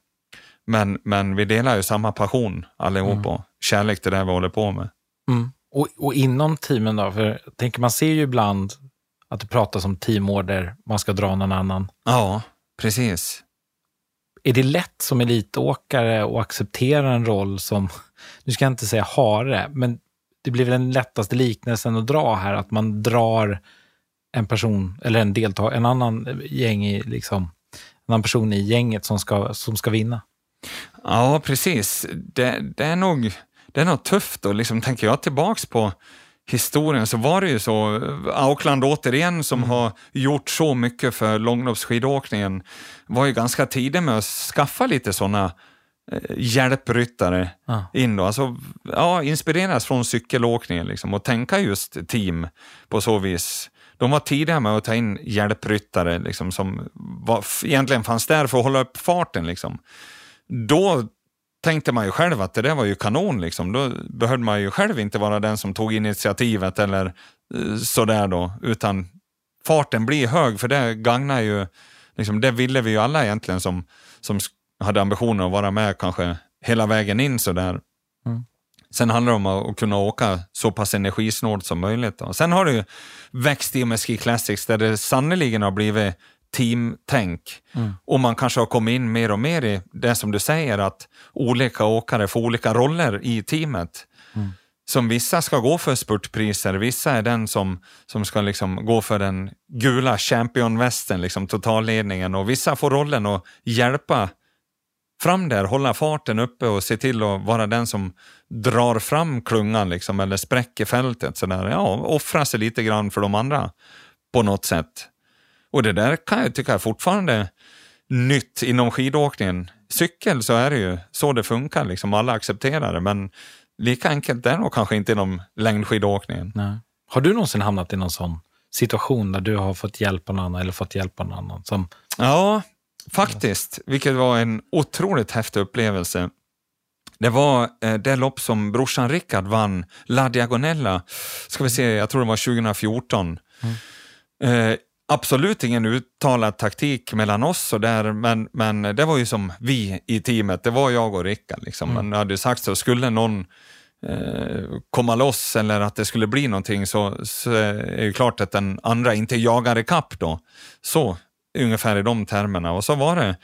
Men, men vi delar ju samma passion allihop mm. och kärlek till det vi håller på med. Mm. Och, och inom teamen då? För tänker, man ser ju ibland att det pratas om teamorder, man ska dra någon annan. Ja, precis. Är det lätt som elitåkare att acceptera en roll som, nu ska jag inte säga hare, men det blir väl den lättaste liknelsen att dra här, att man drar en person, eller en deltagare, en annan gäng i, liksom, en annan person i gänget som ska, som ska vinna. Ja, precis. Det, det, är nog, det är nog tufft och liksom tänker jag tillbaks på historien så var det ju så, Auckland återigen som mm. har gjort så mycket för långloppsskidåkningen var ju ganska tidig med att skaffa lite sådana eh, hjälpryttare ah. in då. Alltså, ja, inspireras från cykelåkningen liksom, och tänka just team på så vis. De var tidiga med att ta in hjälpryttare liksom, som var, egentligen fanns där för att hålla upp farten. Liksom. Då tänkte man ju själv att det där var ju kanon. Liksom. Då behövde man ju själv inte vara den som tog initiativet eller eh, sådär då, utan farten blir hög för det gagnar ju, liksom, det ville vi ju alla egentligen som, som hade ambitionen att vara med kanske hela vägen in sådär. Mm. Sen handlar det om att kunna åka så pass energisnålt som möjligt. Då. Sen har det ju växt i med Ski Classics där det sannoliken har blivit teamtänk. Mm. Och man kanske har kommit in mer och mer i det som du säger, att olika åkare får olika roller i teamet. Mm. Som vissa ska gå för spurtpriser, vissa är den som, som ska liksom gå för den gula championvästen, liksom totalledningen och vissa får rollen att hjälpa fram där, hålla farten uppe och se till att vara den som drar fram klungan liksom, eller spräcker fältet. Sådär. Ja, offra sig lite grann för de andra på något sätt. Och det där kan jag tycka är fortfarande nytt inom skidåkningen. Cykel så är det ju så det funkar, liksom. alla accepterar det, men lika enkelt är det nog kanske inte inom längdskidåkningen. Nej. Har du någonsin hamnat i någon sån situation där du har fått hjälpa någon annan eller fått hjälpa någon annan? Som... Ja, faktiskt, vilket var en otroligt häftig upplevelse. Det var eh, det lopp som brorsan Rickard vann, La Diagonella, ska vi se, jag tror det var 2014. Mm. Eh, absolut ingen uttalad taktik mellan oss och där, men, men det var ju som vi i teamet, det var jag och Rickard. Liksom. Mm. Man hade sagt så, skulle någon eh, komma loss eller att det skulle bli någonting så, så är det klart att den andra inte jagar ikapp då. Så, ungefär i de termerna. Och så var det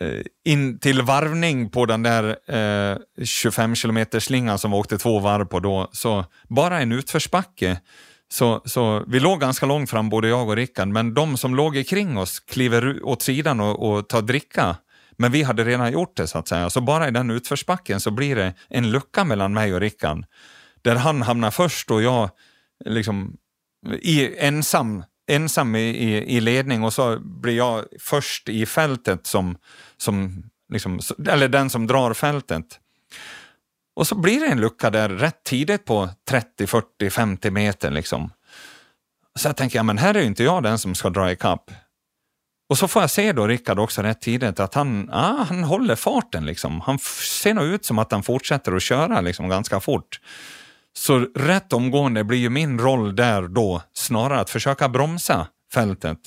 eh, in till varvning på den där eh, 25 km slingan som vi åkte två varv på då, så bara en utförsbacke så, så vi låg ganska långt fram, både jag och Rickard, men de som låg kring oss kliver åt sidan och, och tar dricka. Men vi hade redan gjort det så att säga. Så bara i den utförsbacken så blir det en lucka mellan mig och Rickard. Där han hamnar först och jag liksom i, ensam, ensam i, i, i ledning och så blir jag först i fältet som, som liksom, eller den som drar fältet. Och så blir det en lucka där rätt tidigt på 30, 40, 50 meter. Liksom. Så jag tänker, ja, men här är ju inte jag den som ska dra ikapp. Och så får jag se då Rickard också rätt tidigt att han, ah, han håller farten. Liksom. Han ser nog ut som att han fortsätter att köra liksom, ganska fort. Så rätt omgående blir ju min roll där då snarare att försöka bromsa fältet.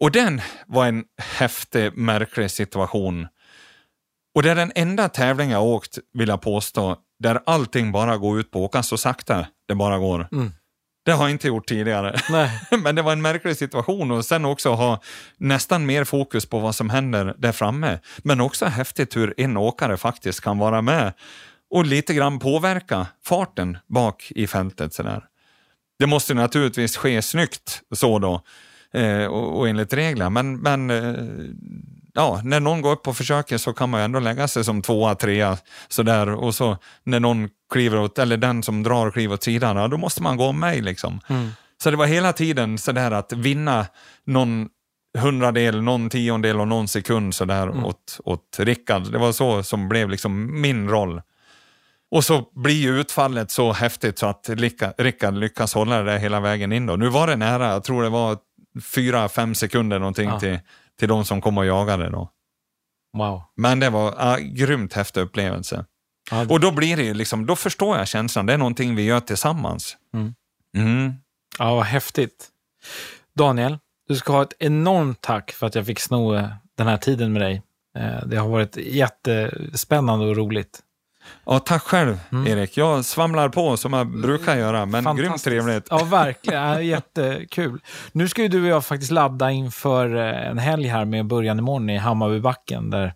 Och den var en häftig, märklig situation. Och det är den enda tävling jag åkt, vill jag påstå, där allting bara går ut på att åka så sakta det bara går. Mm. Det har jag inte gjort tidigare. Men det var en märklig situation och sen också ha nästan mer fokus på vad som händer där framme. Men också häftigt hur en åkare faktiskt kan vara med och lite grann påverka farten bak i fältet. Sådär. Det måste naturligtvis ske snyggt så då eh, och, och enligt reglerna, men, men eh, ja, när någon går upp på försöket så kan man ju ändå lägga sig som tvåa, trea sådär och så när någon kliver åt, eller den som drar kliver åt sidan, ja, då måste man gå om mig liksom. Mm. Så det var hela tiden sådär att vinna någon hundradel, någon tiondel och någon sekund sådär mm. åt, åt Rickard. Det var så som blev liksom min roll. Och så blir utfallet så häftigt så att Rickard lyckas hålla det hela vägen in. Då. Nu var det nära, jag tror det var fyra, fem sekunder någonting ja. till, till de som kom och jagade. Då. Wow. Men det var ja, grymt häftig upplevelse. Ja, det... Och då blir det ju liksom, då förstår jag känslan, det är någonting vi gör tillsammans. Mm. Mm. Ja, vad häftigt. Daniel, du ska ha ett enormt tack för att jag fick sno eh, den här tiden med dig. Eh, det har varit jättespännande och roligt. Ja, tack själv mm. Erik. Jag svamlar på som jag brukar göra, men grymt trevligt. Ja, verkligen. Jättekul. Nu ska ju du och jag faktiskt ladda inför eh, en helg här med början imorgon i Hammarbybacken där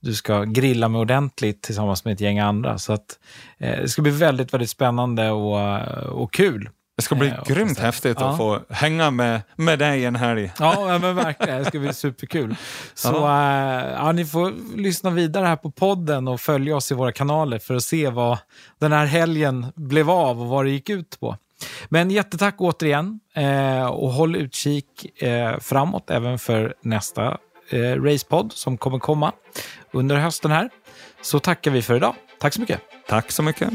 du ska grilla med ordentligt tillsammans med ett gäng andra. Så att, eh, det ska bli väldigt, väldigt spännande och, och kul. Det ska bli eh, grymt häftigt ja. att få hänga med, med dig en helg. Ja, men verkligen. Det ska bli superkul. Så ja. Äh, ja, ni får lyssna vidare här på podden och följa oss i våra kanaler för att se vad den här helgen blev av och vad det gick ut på. Men jättetack återigen eh, och håll utkik eh, framåt även för nästa eh, Racepodd som kommer komma under hösten här. Så tackar vi för idag. Tack så mycket. Tack så mycket.